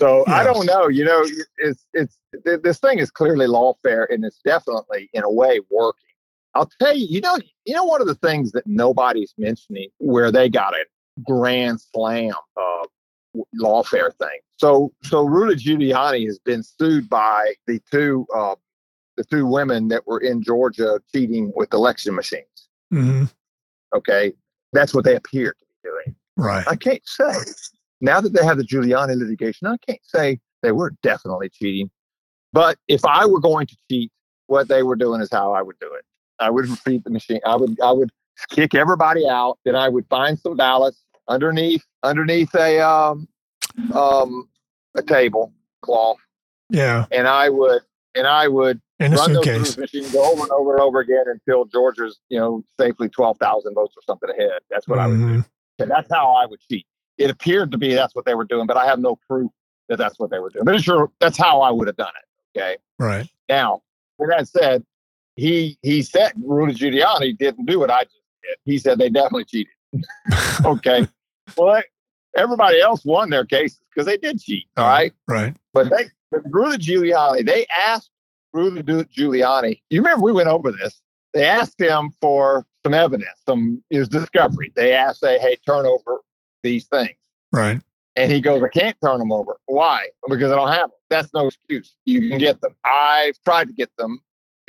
So I don't know. You know, it's it's th- this thing is clearly lawfare, and it's definitely in a way working. I'll tell you. You know, you know one of the things that nobody's mentioning where they got a grand slam uh, w- lawfare thing. So so Rudy Giuliani has been sued by the two uh, the two women that were in Georgia cheating with election machines. hmm Okay, that's what they appear to be doing. Right. I can't say now that they have the Giuliani litigation. I can't say they were definitely cheating, but if I were going to cheat, what they were doing is how I would do it. I would repeat the machine. I would I would kick everybody out. Then I would find some ballots underneath underneath a um um a table cloth, Yeah. and I would and I would In a run suitcase. machine, go over and over and over again until Georgia's, you know, safely 12,000 votes or something ahead. That's what I would do. Mhm. And that's how I would cheat. It appeared to be that's what they were doing, but I have no proof that that's what they were doing. But it's sure that's how I would have done it. Okay. Right. Now, with that said, he he said Rudy Giuliani didn't do what I just did. He said they definitely cheated. (laughs) okay. well, they, everybody else won their cases because they did cheat. All right. Right. But they, but Rudy Giuliani, they asked Rudy Giuliani. You remember we went over this. They asked him for some evidence, some his discovery. They asked, say, hey, turn over these things. Right. And he goes, I can't turn them over. Why? Because I don't have them. That's no excuse. You can get them. I've tried to get them,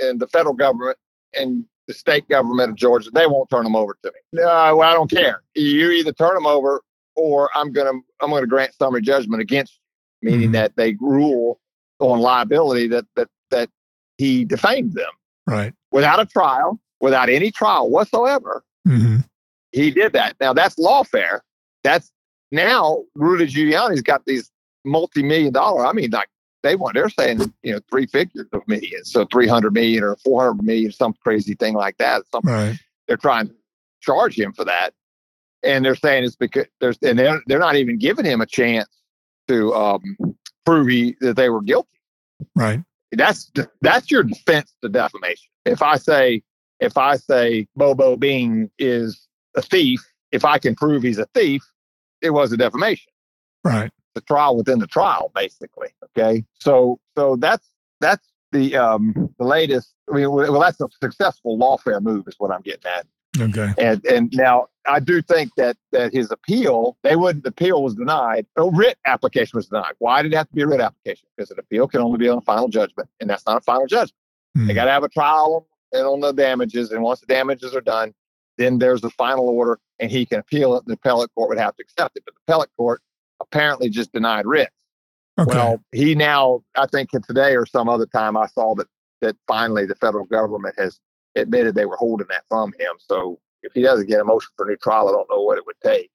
and the federal government and the state government of Georgia, they won't turn them over to me. No, well, I don't care. You either turn them over, or I'm gonna I'm gonna grant summary judgment against you, meaning Mhm. that they rule on liability that that that he defamed them Right. without a trial, without any trial whatsoever hmm he did that. Now that's lawfare. That's now Rudy Giuliani's got these multi-million dollar. I mean, like they want, they're saying, you know, three figures of millions. So 300 million or 400 million, some crazy thing like that. Some, Right. they're trying to charge him for that. And they're saying it's because there's, and they're, they're not even giving him a chance to um, prove he, that they were guilty. Right. That's, that's your defense to defamation. If I say, if I say Bobo Bean is a thief, if I can prove he's a thief, it was a defamation. Right. The trial within the trial, basically. Okay, so so that's that's the um the latest. I mean, well, that's a successful lawfare move, is what I'm getting at. Okay. And and now I do think that that his appeal, they wouldn't. The appeal was denied. A writ application was denied. Why did it have to be a writ application? Because an appeal can only be on a final judgment, and that's not a final judgment. Hmm. They got to have a trial and on the damages, and once the damages are done, then there's the final order, and he can appeal it. The appellate court would have to accept it, but the appellate court apparently just denied writs. Okay. Well, he now, I think today or some other time, I saw that that finally the federal government has admitted they were holding that from him. So if he doesn't get a motion for a new trial, I don't know what it would take.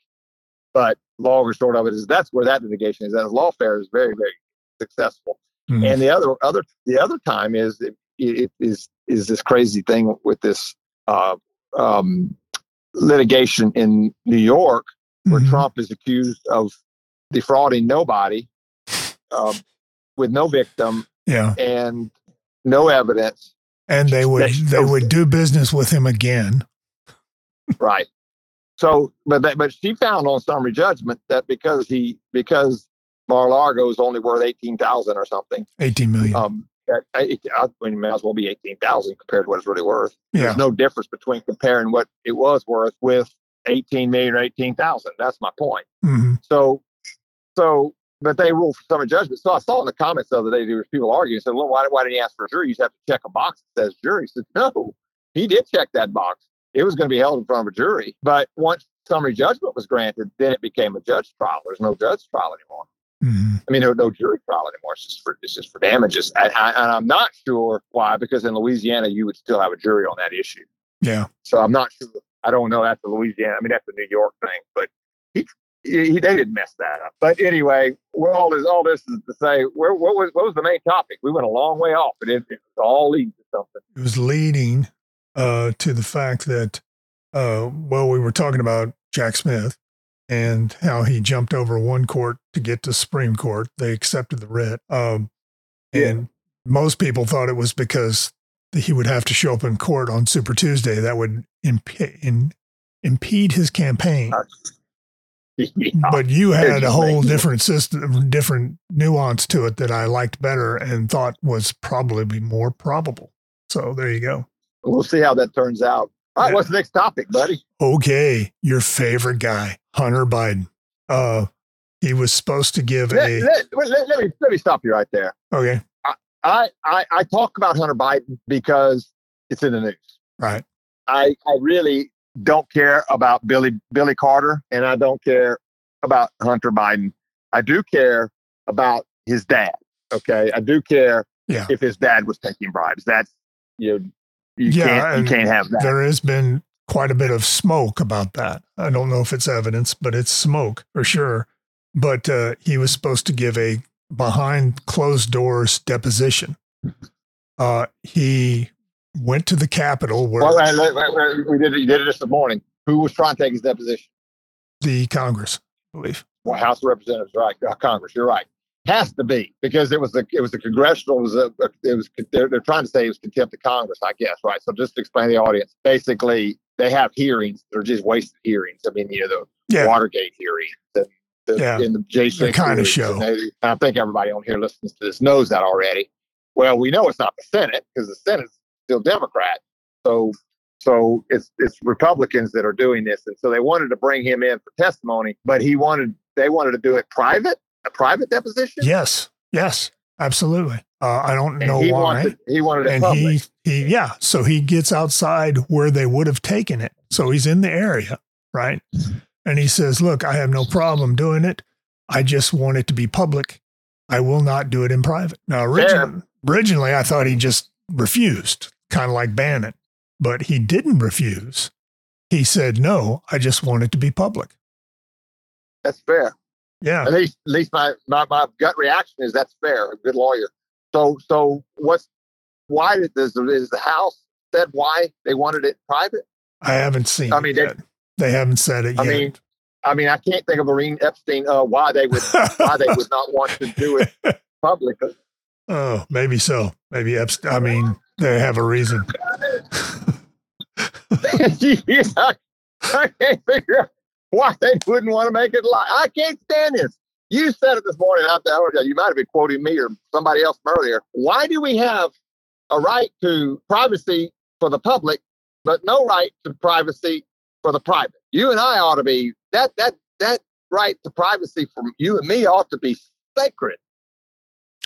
But long and short of it is that's where that litigation is. That lawfare is very, very successful. Hmm. And the other other the other time is it, it is is this crazy thing with this uh, um, litigation in New York where Mhm. Trump is accused of defrauding nobody um, with no victim Yeah. and no evidence. And they would they would do business with him again. Right. So, but that, but she found on summary judgment that because he because Mar-a-Lago is only worth eighteen thousand or something, 18 million. um, that I, I mean, it may as well be eighteen thousand compared to what it's really worth. yeah. There's no difference between comparing what it was worth with eighteen million or eighteen thousand. That's my point. hmm So, so, but they ruled for summary judgment. So I saw in the comments the other day there was people arguing. Said, "Well, why, why didn't he ask for a jury? You just have to check a box that says jury." He said, "No, he did check that box. It was going to be held in front of a jury. But once summary judgment was granted, then it became a judge trial. There's no judge trial anymore. hmm I mean, was no jury trial anymore. It's just for it's just for damages. And, I, and I'm not sure why, because in Louisiana you would still have a jury on that issue. Yeah. So I'm not sure. I don't know. That's the Louisiana. I mean, that's the New York thing. But he, he they didn't mess that up. But anyway, well, all this all this is to say, where what was what was the main topic? We went a long way off, but it, it was all leading to something. It was leading uh, to the fact that, uh, well, we were talking about Jack Smith and how he jumped over one court to get to Supreme Court. They accepted the writ. Um, Yeah. and most people thought it was because he would have to show up in court on Super Tuesday. That would imp- in, impede his campaign. (laughs) Yeah. but you had a whole different system, different nuance to it that I liked better and thought was probably more probable. So there you go. we'll see how that turns out. All right, Yeah. what's the next topic, buddy? Okay, your favorite guy, Hunter Biden. Uh, he was supposed to give Let, a let, let, let me let me stop you right there. okay, I, I I talk about Hunter Biden because it's in the news. right, I, I really don't care about Billy Billy Carter and I don't care about Hunter Biden. I do care about his dad. Okay. I do care Yeah. if his dad was taking bribes. That's you know, you Yeah, can't you can't have that. there has been quite a bit of smoke about that. I don't know if it's evidence, but it's smoke for sure. But uh, he was supposed to give a behind closed doors deposition. (laughs) Uh, he went to the Capitol where Well, we did it, you did it this morning. Who was trying to take his deposition? the Congress, I believe. Well, House of Representatives, right? Uh, Congress, you're right. Has to be because it was the it was the congressional it was a, it was they're, they're trying to say it was contempt of Congress, I guess, right? So just to explain to the audience, basically they have hearings. They're just wasted hearings. I mean, you know, the Yeah. Watergate hearings and the, Yeah. in the Jason The kinda show. I think everybody on here listens to this knows that already. Well, we know it's not the Senate because the Senate's still Democrat. So so it's it's Republicans that are doing this, and so they wanted to bring him in for testimony, but he wanted they wanted to do it private, a private deposition. Yes, yes, absolutely. Uh, I don't and know he why. wanted he wanted it and public. he, he, yeah. So he gets outside where they would have taken it. So he's in the area, right? And he says, "Look, I have no problem doing it. I just want it to be public. I will not do it in private." Now, originally, originally I thought he just refused, kind of like Bannon, but he didn't refuse. He said, "No, I just want it to be public." That's fair. Yeah. At least at least my, my my gut reaction is that's fair. A good lawyer. So so what's why did this is the House said why they wanted it private? I haven't seen. I it mean, they- they haven't said it I yet. mean, I mean, I can't think of Lorene Epstein uh, why they would why they would not want to do it (laughs) publicly. Oh, maybe so. Maybe Epstein. I mean, they have a reason. (laughs) yeah, I can't figure out why they wouldn't want to make it live. I can't stand this. You said it this morning out there. You might have been quoting me or somebody else earlier. Why do we have a right to privacy for the public, but no right to privacy for the private. You and I ought to be that that that right to privacy from you and me ought to be sacred.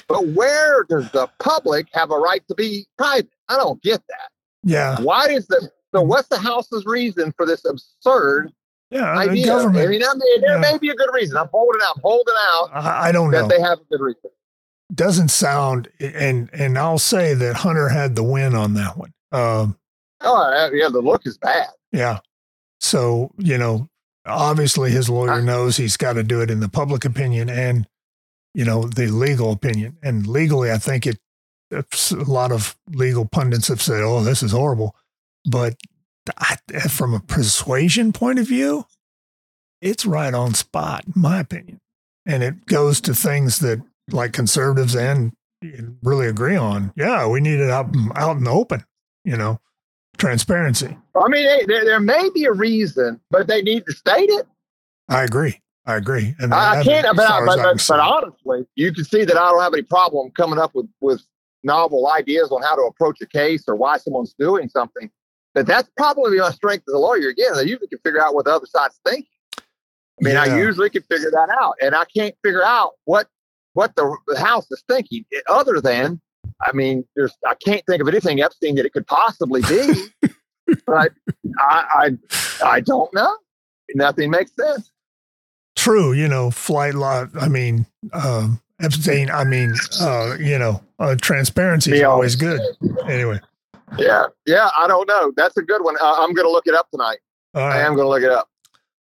But where does the public have a right to be private? I don't get that. Yeah. Why is the so what's the House's reason for this absurd Yeah. Idea? government. I mean, I mean, there Yeah. may be a good reason. I'm holding out, I'm holding out I, I don't know. that they have a good reason. Doesn't sound, and and I'll say that Hunter had the win on that one. Um, Oh yeah, the look is bad. yeah. So you know, obviously his lawyer knows he's got to do it in the public opinion and you know the legal opinion. And legally, I think it. it's A lot of legal pundits have said, "Oh, this is horrible," but I, from a persuasion point of view, it's right on spot, in my opinion. And it goes to things that like conservatives and really agree on. Yeah, we need it out out in the open. You know, transparency. I mean, there, there may be a reason, but they need to state it. I agree. I agree. And I, I can't, but, far but, but, but honestly, you can see that I don't have any problem coming up with, with novel ideas on how to approach a case or why someone's doing something. But that's probably my strength as a lawyer. Again, I usually can figure out what the other side's thinking. I mean, I usually can figure that out, and I can't figure out what what the, the House is thinking, eh, other than, I mean, there's I can't think of anything Epstein that it could possibly be. (laughs) but I, I I don't know. Nothing makes sense. True, you know, flight lot. I mean, um, Epstein. I mean, uh, you know, uh, transparency is always good. Anyway, Yeah, yeah, I don't know. That's a good one. Uh, I'm going to look it up tonight. all I am going to look it up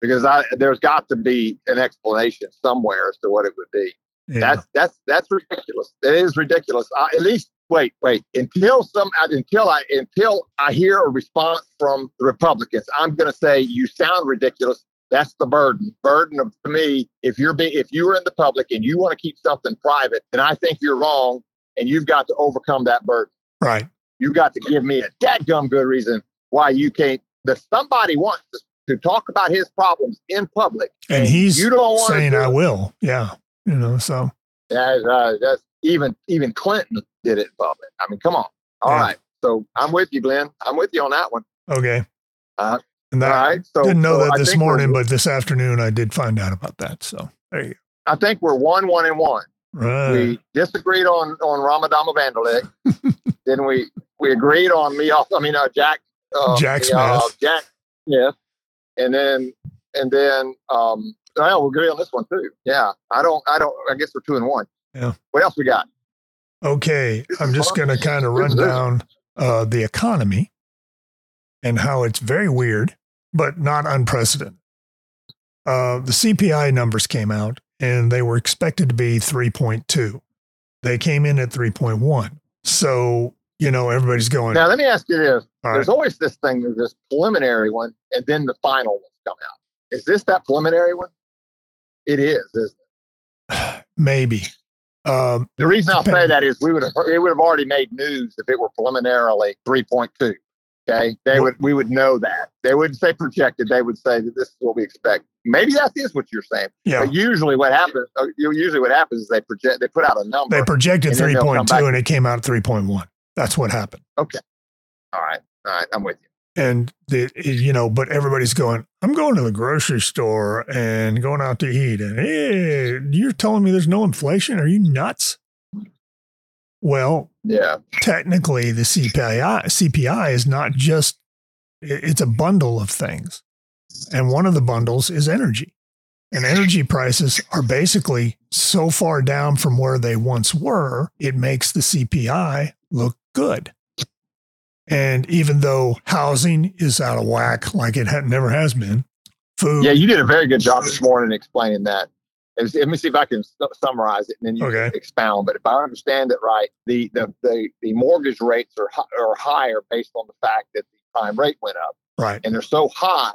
because I there's got to be an explanation somewhere as to what it would be. Yeah. That's that's that's ridiculous. It is ridiculous. Uh, at least wait, wait until some uh, until I until I hear a response from the Republicans. I'm going to say you sound ridiculous. That's the burden. Burden of to me. If you're be, if you are in the public and you want to keep something private, then I think you're wrong, and you've got to overcome that burden. right. You got to give me a dadgum good reason why you can't. That somebody wants to, to talk about his problems in public, And he's you don't saying, do "I will." Yeah. You know. So That's, uh, that's even even Clinton did it in public. I mean, come on. All right. Yeah. So I'm with you, Glenn. I'm with you on that one. okay. Uh, and that, right. So didn't know so that I this morning, but this afternoon I did find out about that. So there you I think we're one, one, and one. go. Right. We disagreed on on Ramadama Vandelik. (laughs) then we we agreed on me. I mean, uh, Jack. Uh, Jack uh, Smith. Jack Smith. And then and then um. Well, we agree on this one too. Yeah. I don't. I don't. I guess we're two and one. Yeah. What else we got? Okay, I'm just going to kind of run down uh, the economy and how it's very weird, but not unprecedented. Uh, the CPI numbers came out and they were expected to be 3.2. They came in at 3.1. So, you know, everybody's going, Now let me ask you this. all There's right, always this thing, this preliminary one, and then the final ones come out. Is this that preliminary one? It is. Isn't it? (sighs) maybe. Um, The reason I'll say that is we would have it would have already made news if it were preliminarily 3.2. Okay, they would we would know that. They wouldn't say projected. They would say that this is what we expect. Maybe that is what you're saying. yeah, But usually what happens, uh, usually what happens is they project they put out a number. they projected they'll come 3.2 and it came out 3.1. That's what happened. Okay. All right, all right, I'm with you. and the you know but everybody's going i'm going to the grocery store and going out to eat and hey you're telling me there's no inflation are you nuts well Yeah, technically the cpi cpi is not just it's a bundle of things and one of the bundles is energy and energy prices are basically so far down from where they once were it makes the cpi look good and even though housing is out of whack like it had, never has been food yeah. You did a very good job this morning explaining that. Let me see if I can summarize it and then you Okay. can expound. But if I understand it right, the the the, the mortgage rates are are higher based on the fact that the prime rate went up. right and they're so high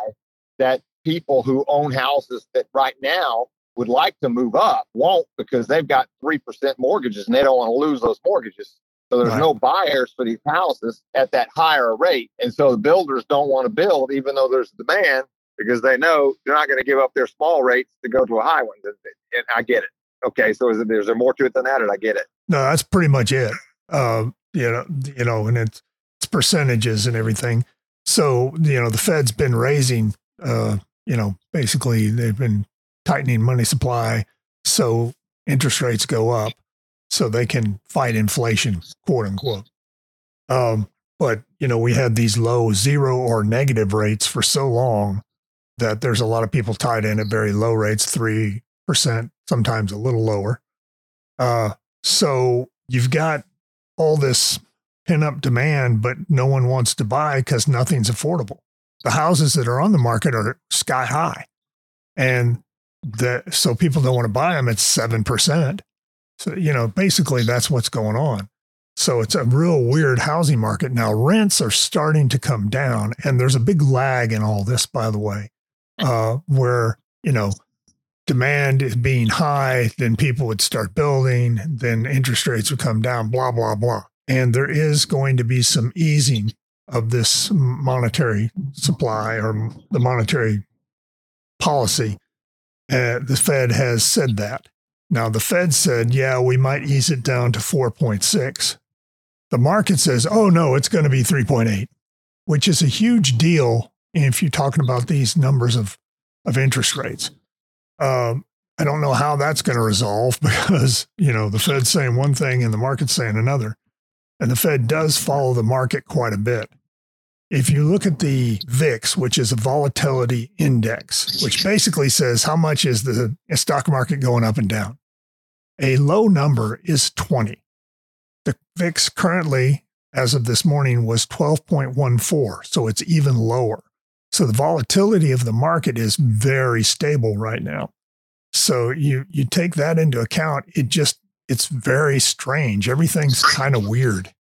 that people who own houses that right now would like to move up won't because they've got 3% mortgages and they don't want to lose those mortgages. So there's Right. no buyers for these houses at that higher rate. And so the builders don't want to build even though there's demand because they know they're not going to give up their small rates to go to a high one. And, I get it. Okay, so is, there- is there more to it than that? And I get it. no that's pretty much it uh, you know you know and it's it's percentages and everything So, you know, the Fed's been raising, uh, you know, basically they've been tightening money supply. So interest rates go up so they can fight inflation, quote unquote. Um, but, you know, we had these low zero or negative rates for so long that there's a lot of people tied in at very low rates, 3%, sometimes a little lower. Uh, so you've got all this pin up demand, but no one wants to buy because nothing's affordable. The houses that are on the market are sky high. And so people don't want to buy them at 7%. So, you know, basically that's what's going on. So it's a real weird housing market. Now, rents are starting to come down, and there's a big lag in all this, by the way, uh, where, you know, demand is being high, then people would start building, then interest rates would come down, blah, blah, blah. And there is going to be some easing of this monetary supply or the monetary policy. Uh, the Fed has said that. Now, the Fed said, yeah, we might ease it down to 4.6. The market says, oh, no, it's going to be 3.8, which is a huge deal if you're talking about these numbers of, of interest rates. Um, I don't know how that's going to resolve (laughs) because, you know, the Fed's saying one thing and the market's saying another. And the Fed does follow the market quite a bit. If you look at the VIX, which is a volatility index, which basically says how much is the stock market going up and down, a low number is 20. The VIX currently, as of this morning, was 12.14, so it's even lower. So the volatility of the market is very stable right now. So you you take that into account, it just it's very strange. Everything's kind of weird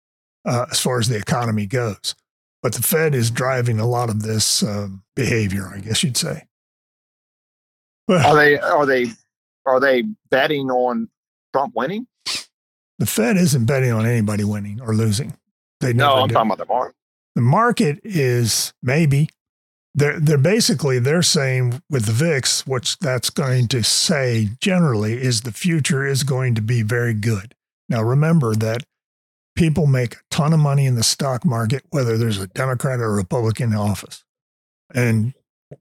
uh, as far as the economy goes. But the Fed is driving a lot of this um, behavior, I guess you'd say. are they are they are they betting on Trump winning? The Fed isn't betting on anybody winning or losing. They no, I'm do. talking about the market. The market is maybe they're they're basically they're saying with the VIX, what that's going to say generally is the future is going to be very good. Now remember that people make a ton of money in the stock market, whether there's a Democrat or a Republican in office. And,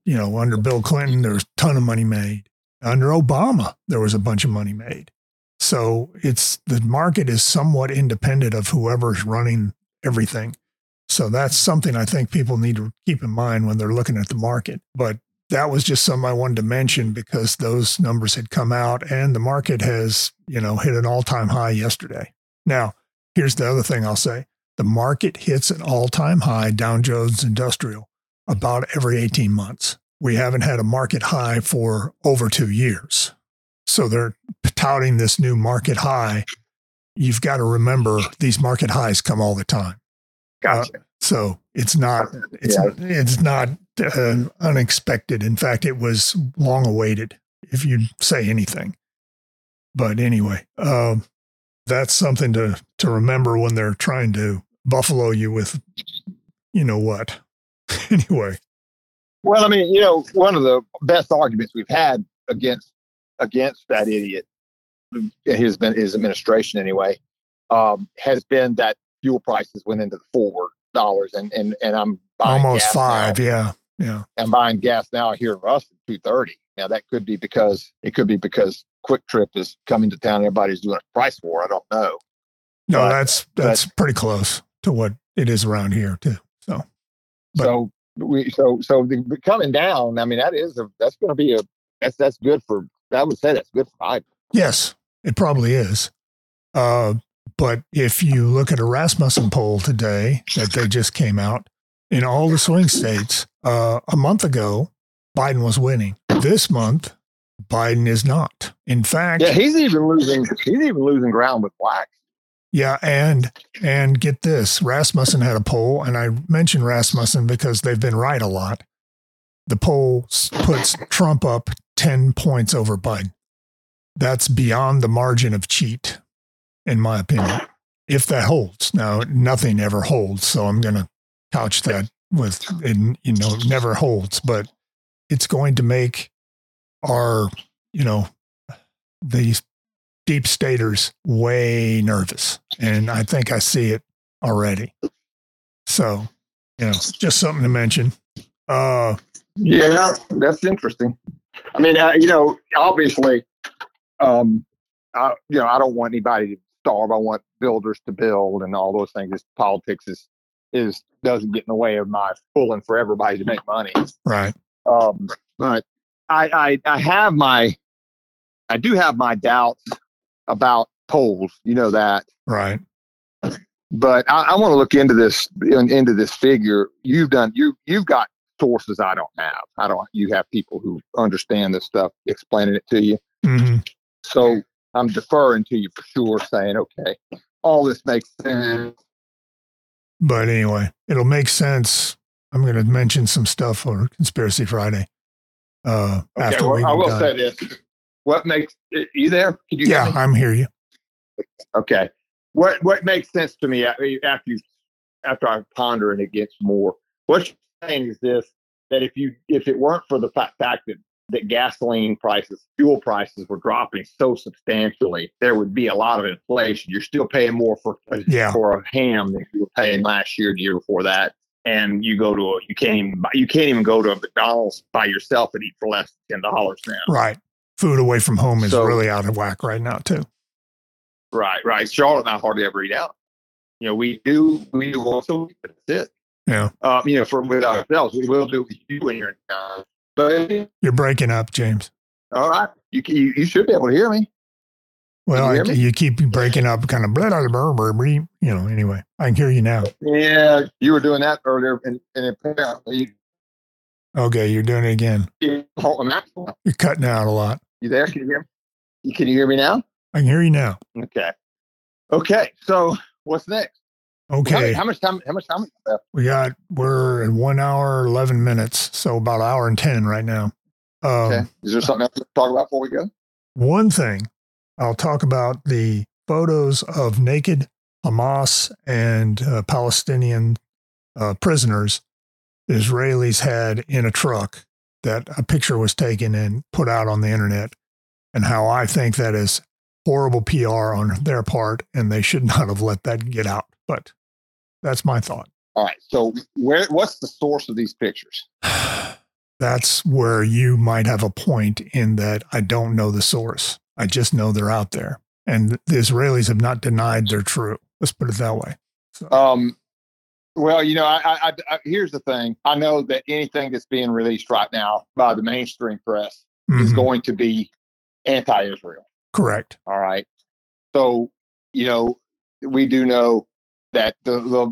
you know, under Bill Clinton, there was a ton of money made. Under Obama, there was a bunch of money made. So it's the market is somewhat independent of whoever's running everything. So that's something I think people need to keep in mind when they're looking at the market. But that was just something I wanted to mention because those numbers had come out and the market has, you know, hit an all-time high yesterday. Now, Here's the other thing I'll say the market hits an all time high, Dow Jones Industrial, about every 18 months. We haven't had a market high for over two years. So they're touting this new market high. You've got to remember these market highs come all the time. Gotcha. Uh, so it's not it's yeah. it's not uh, unexpected. In fact, it was long awaited. If you say anything, but anyway, um, that's something to to remember when they're trying to buffalo you with you know what (laughs) anyway well i mean you know one of the best arguments we've had against against that idiot his his administration anyway um, has been that fuel prices went into the four dollars and and and i'm almost five now. yeah yeah i'm buying gas now here in ruston 230 now that could be because it could be because QuikTrip is coming to town. Everybody's doing a price war. I don't know. No, but, that's that's but, pretty close to what it is around here too. So, but, so we so so the, coming down. I mean, that is a that's going to be a that's that's good for. I would say that's good for fiber. Yes, it probably is. Uh, but if you look at a Rasmussen poll today that they just came out in all the swing states, uh, a month ago, Biden was winning. This month, Biden is not. In fact, yeah, he's even losing. He's even losing ground with blacks. Yeah, and and get this, Rasmussen had a poll, and I mentioned Rasmussen because they've been right a lot. The poll puts Trump up ten points over Biden. That's beyond the margin of cheat, in my opinion. If that holds, now nothing ever holds, so I'm going to couch that with, and you know, never holds, but it's going to make our, you know, these deep staters way nervous. And I think I see it already. So you know, just something to mention. Uh, yeah, that's interesting. I mean, you know, obviously, um, I, you know, I don't want anybody to starve. I want builders to build and all those things. This politics is is doesn't get in the way of my pulling for everybody to make money. right. Um, but I, I I have my I do have my doubts about polls. You know that. Right. But I, I want to look into this into this figure. You've done you you've got sources I don't have. I don't. You have people who understand this stuff explaining it to you. hmm So I'm deferring to you for sure, saying, okay, all this makes sense. But anyway, it'll make sense. I'm going to mention some stuff for Conspiracy Friday. Uh, Okay, after well, we I will done. say this: what makes you there? Can you? yeah? I'm here. you. Okay. What what makes sense to me after you after I ponder and it gets more. What you're saying is this: that if you if it weren't for the fa- fact that that gasoline prices, fuel prices were dropping so substantially, there would be a lot of inflation. You're still paying more for a, Yeah. for a ham than you were paying last year, the year before that. And you go to a you can't even buy, you can't even go to a McDonald's by yourself and eat for less than ten dollars now. Right. Food away from home is So- really out of whack right now, too. Right, right. Charlotte and I hardly ever eat out. You know, we do we do once a week, but that's it. Yeah. Um, you know, for with ourselves, we will do with you when you're in town. But You're breaking up, James. all right, you you, you should be able to hear me. Well, you I, me? you keep breaking up, kind of blah, blah, blah, blah, blah, you know, anyway, I can hear you now. Yeah, you were doing that earlier, and, and apparently, Okay, you're doing it again. you, hold on, Maxwell, You're cutting out a lot. you there? Can you hear me? Can you hear me now? I can hear you now. Okay. Okay. So what's next? Okay. how much time? How much time? We got, we're at one hour, 11 minutes. So about an hour and 10 right now. Um, Okay. Is there something else to talk about before we go? One thing I'll talk about the photos of naked Hamas and uh, Palestinian uh, prisoners the Israelis had in a truck that a picture was taken and put out on the internet, and how I think that is horrible PR on their part, and they should not have let that get out. But that's my thought. All right. So where? What's the source of these pictures? (sighs) That's where you might have a point in that I don't know the source. I just know they're out there. And the Israelis have not denied they're true. Let's put it that way. So, Um, well, you know, I, I, I, here's the thing. I know that anything that's being released right now by the mainstream press is mhm, going to be anti-Israel. correct. All right. So, you know, we do know that the, the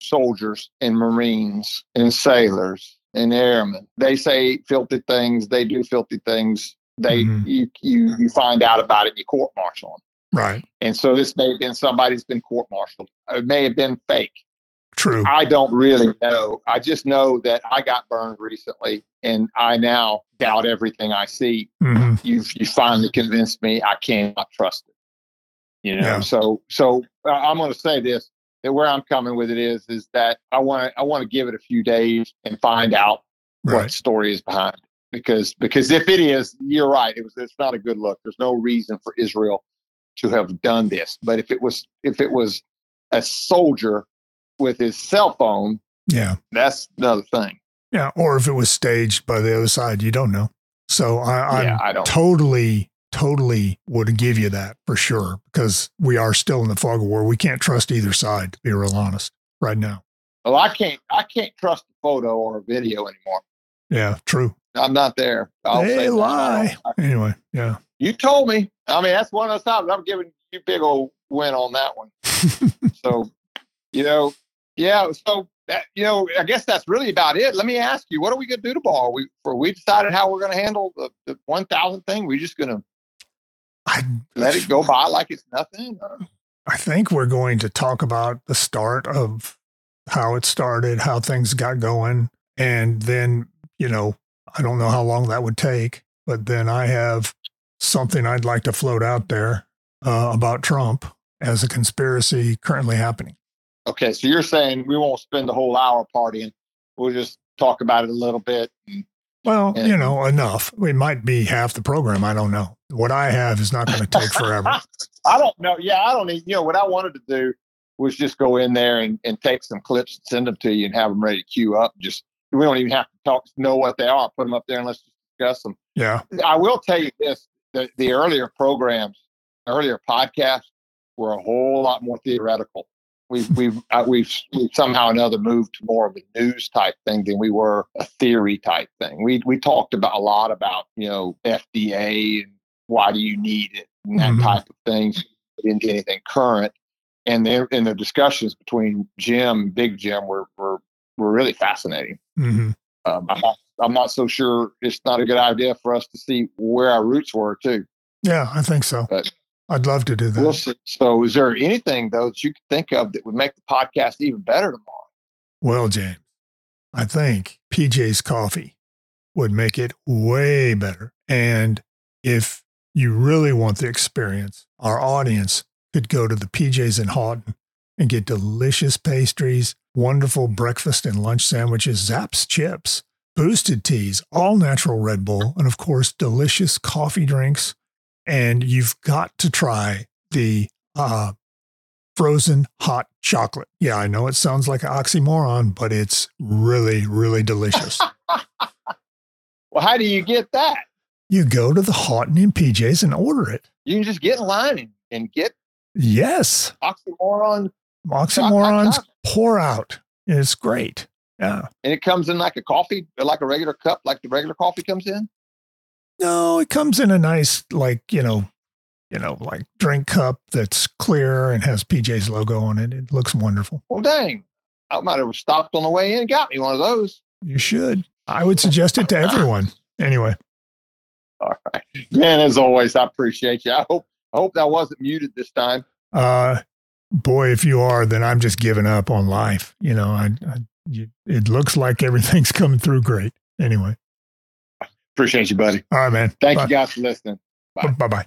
soldiers and Marines and sailors and airmen, they say filthy things. They do filthy things. They, Mhm. you, you, you find out about it, you court martial them. Right. And so this may have been somebody that's been court martialed. It may have been fake. True. I don't really know. I just know that I got burned recently and I now doubt everything I see. hmm You've you finally convinced me I cannot trust it. You know, Yeah. so so I'm going to say this that where I'm coming with it is is that I want to I want to give it a few days and find out what story is behind it. because because if it is, you're right. It was it's not a good look. There's no reason for Israel to have done this. But if it was if it was a soldier with his cell phone, Yeah. that's another thing. Yeah. Or if it was staged by the other side, you don't know. So I, I'm yeah, I don't. totally, totally would give you that for sure because we are still in the fog of war. We can't trust either side, to be real honest, right now. Well, I can't I can't trust a photo or a video anymore. Yeah, true. I'm not there. I'll say they lie. Anyway, yeah. You told me. I mean, that's one of those times I'm giving you big old win on that one. (laughs) so, you know, yeah. So that you know, I guess that's really about it. Let me ask you, what are we going to do tomorrow? We for we decided how we're going to handle the, the one thousand thing. We're just going to I let it go by like it's nothing. I think we're going to talk about the start of how it started, how things got going, and then, you know, I don't know how long that would take, but then I have something I'd like to float out there uh, about Trump as a conspiracy currently happening. Okay, so you're saying we won't spend the whole hour partying. We'll just talk about it a little bit. Well, Yeah. you know, enough. It might be half the program. I don't know. What I have is not going to take forever. (laughs) I don't know. Yeah, I don't need. You know what I wanted to do was just go in there and, and take some clips and send them to you and have them ready to queue up. Just we don't even have to talk, know what they are. Put them up there and let's discuss them. Yeah. I will tell you this: the, the earlier programs, earlier podcasts were a whole lot more theoretical. We've (laughs) we've uh, we've, we've somehow or another moved to more of a news type thing than we were a theory type thing. We we talked about a lot about you know FDA and why do you need it and that Mhm. type of things. Into anything current, and then and the discussions between Jim, Big Jim, were were were really fascinating. hmm Um, I'm not I'm not so sure it's not a good idea for us to see where our roots were too. Yeah, I think so. But- I'd love to do that. We'll. So, is there anything though that you could think of that would make the podcast even better tomorrow? Well, James, I think PJ's coffee would make it way better. And if you really want the experience, our audience could go to the PJ's in Haughton and get delicious pastries, wonderful breakfast and lunch sandwiches, Zapp's chips, boosted teas, all natural Red Bull, and of course, delicious coffee drinks. And you've got to try the uh, frozen hot chocolate. Yeah, I know it sounds like an oxymoron, but it's really, really delicious. (laughs) Well, how do you get that? You go to the Haughton and PJs and order it. You can just get in line and, and get Yes, oxymoron, oxymorons pour out. It's great. Yeah. and it comes in like a coffee, like a regular cup, like the regular coffee comes in. No, it comes in a nice, like, you know, you know, like drink cup that's clear and has PJ's logo on it. It looks wonderful. Well, dang, I might have stopped on the way in and got me one of those. You should. I would suggest it to everyone. Anyway, All right, man. As always, I appreciate you. I hope I hope that wasn't muted this time. uh, boy, if you are, then I'm just giving up on life. You know, I, I you, it looks like everything's (laughs) coming through great. Anyway, Appreciate you, buddy. all right, man. Thank Bye. you guys for listening. Bye. Bye bye.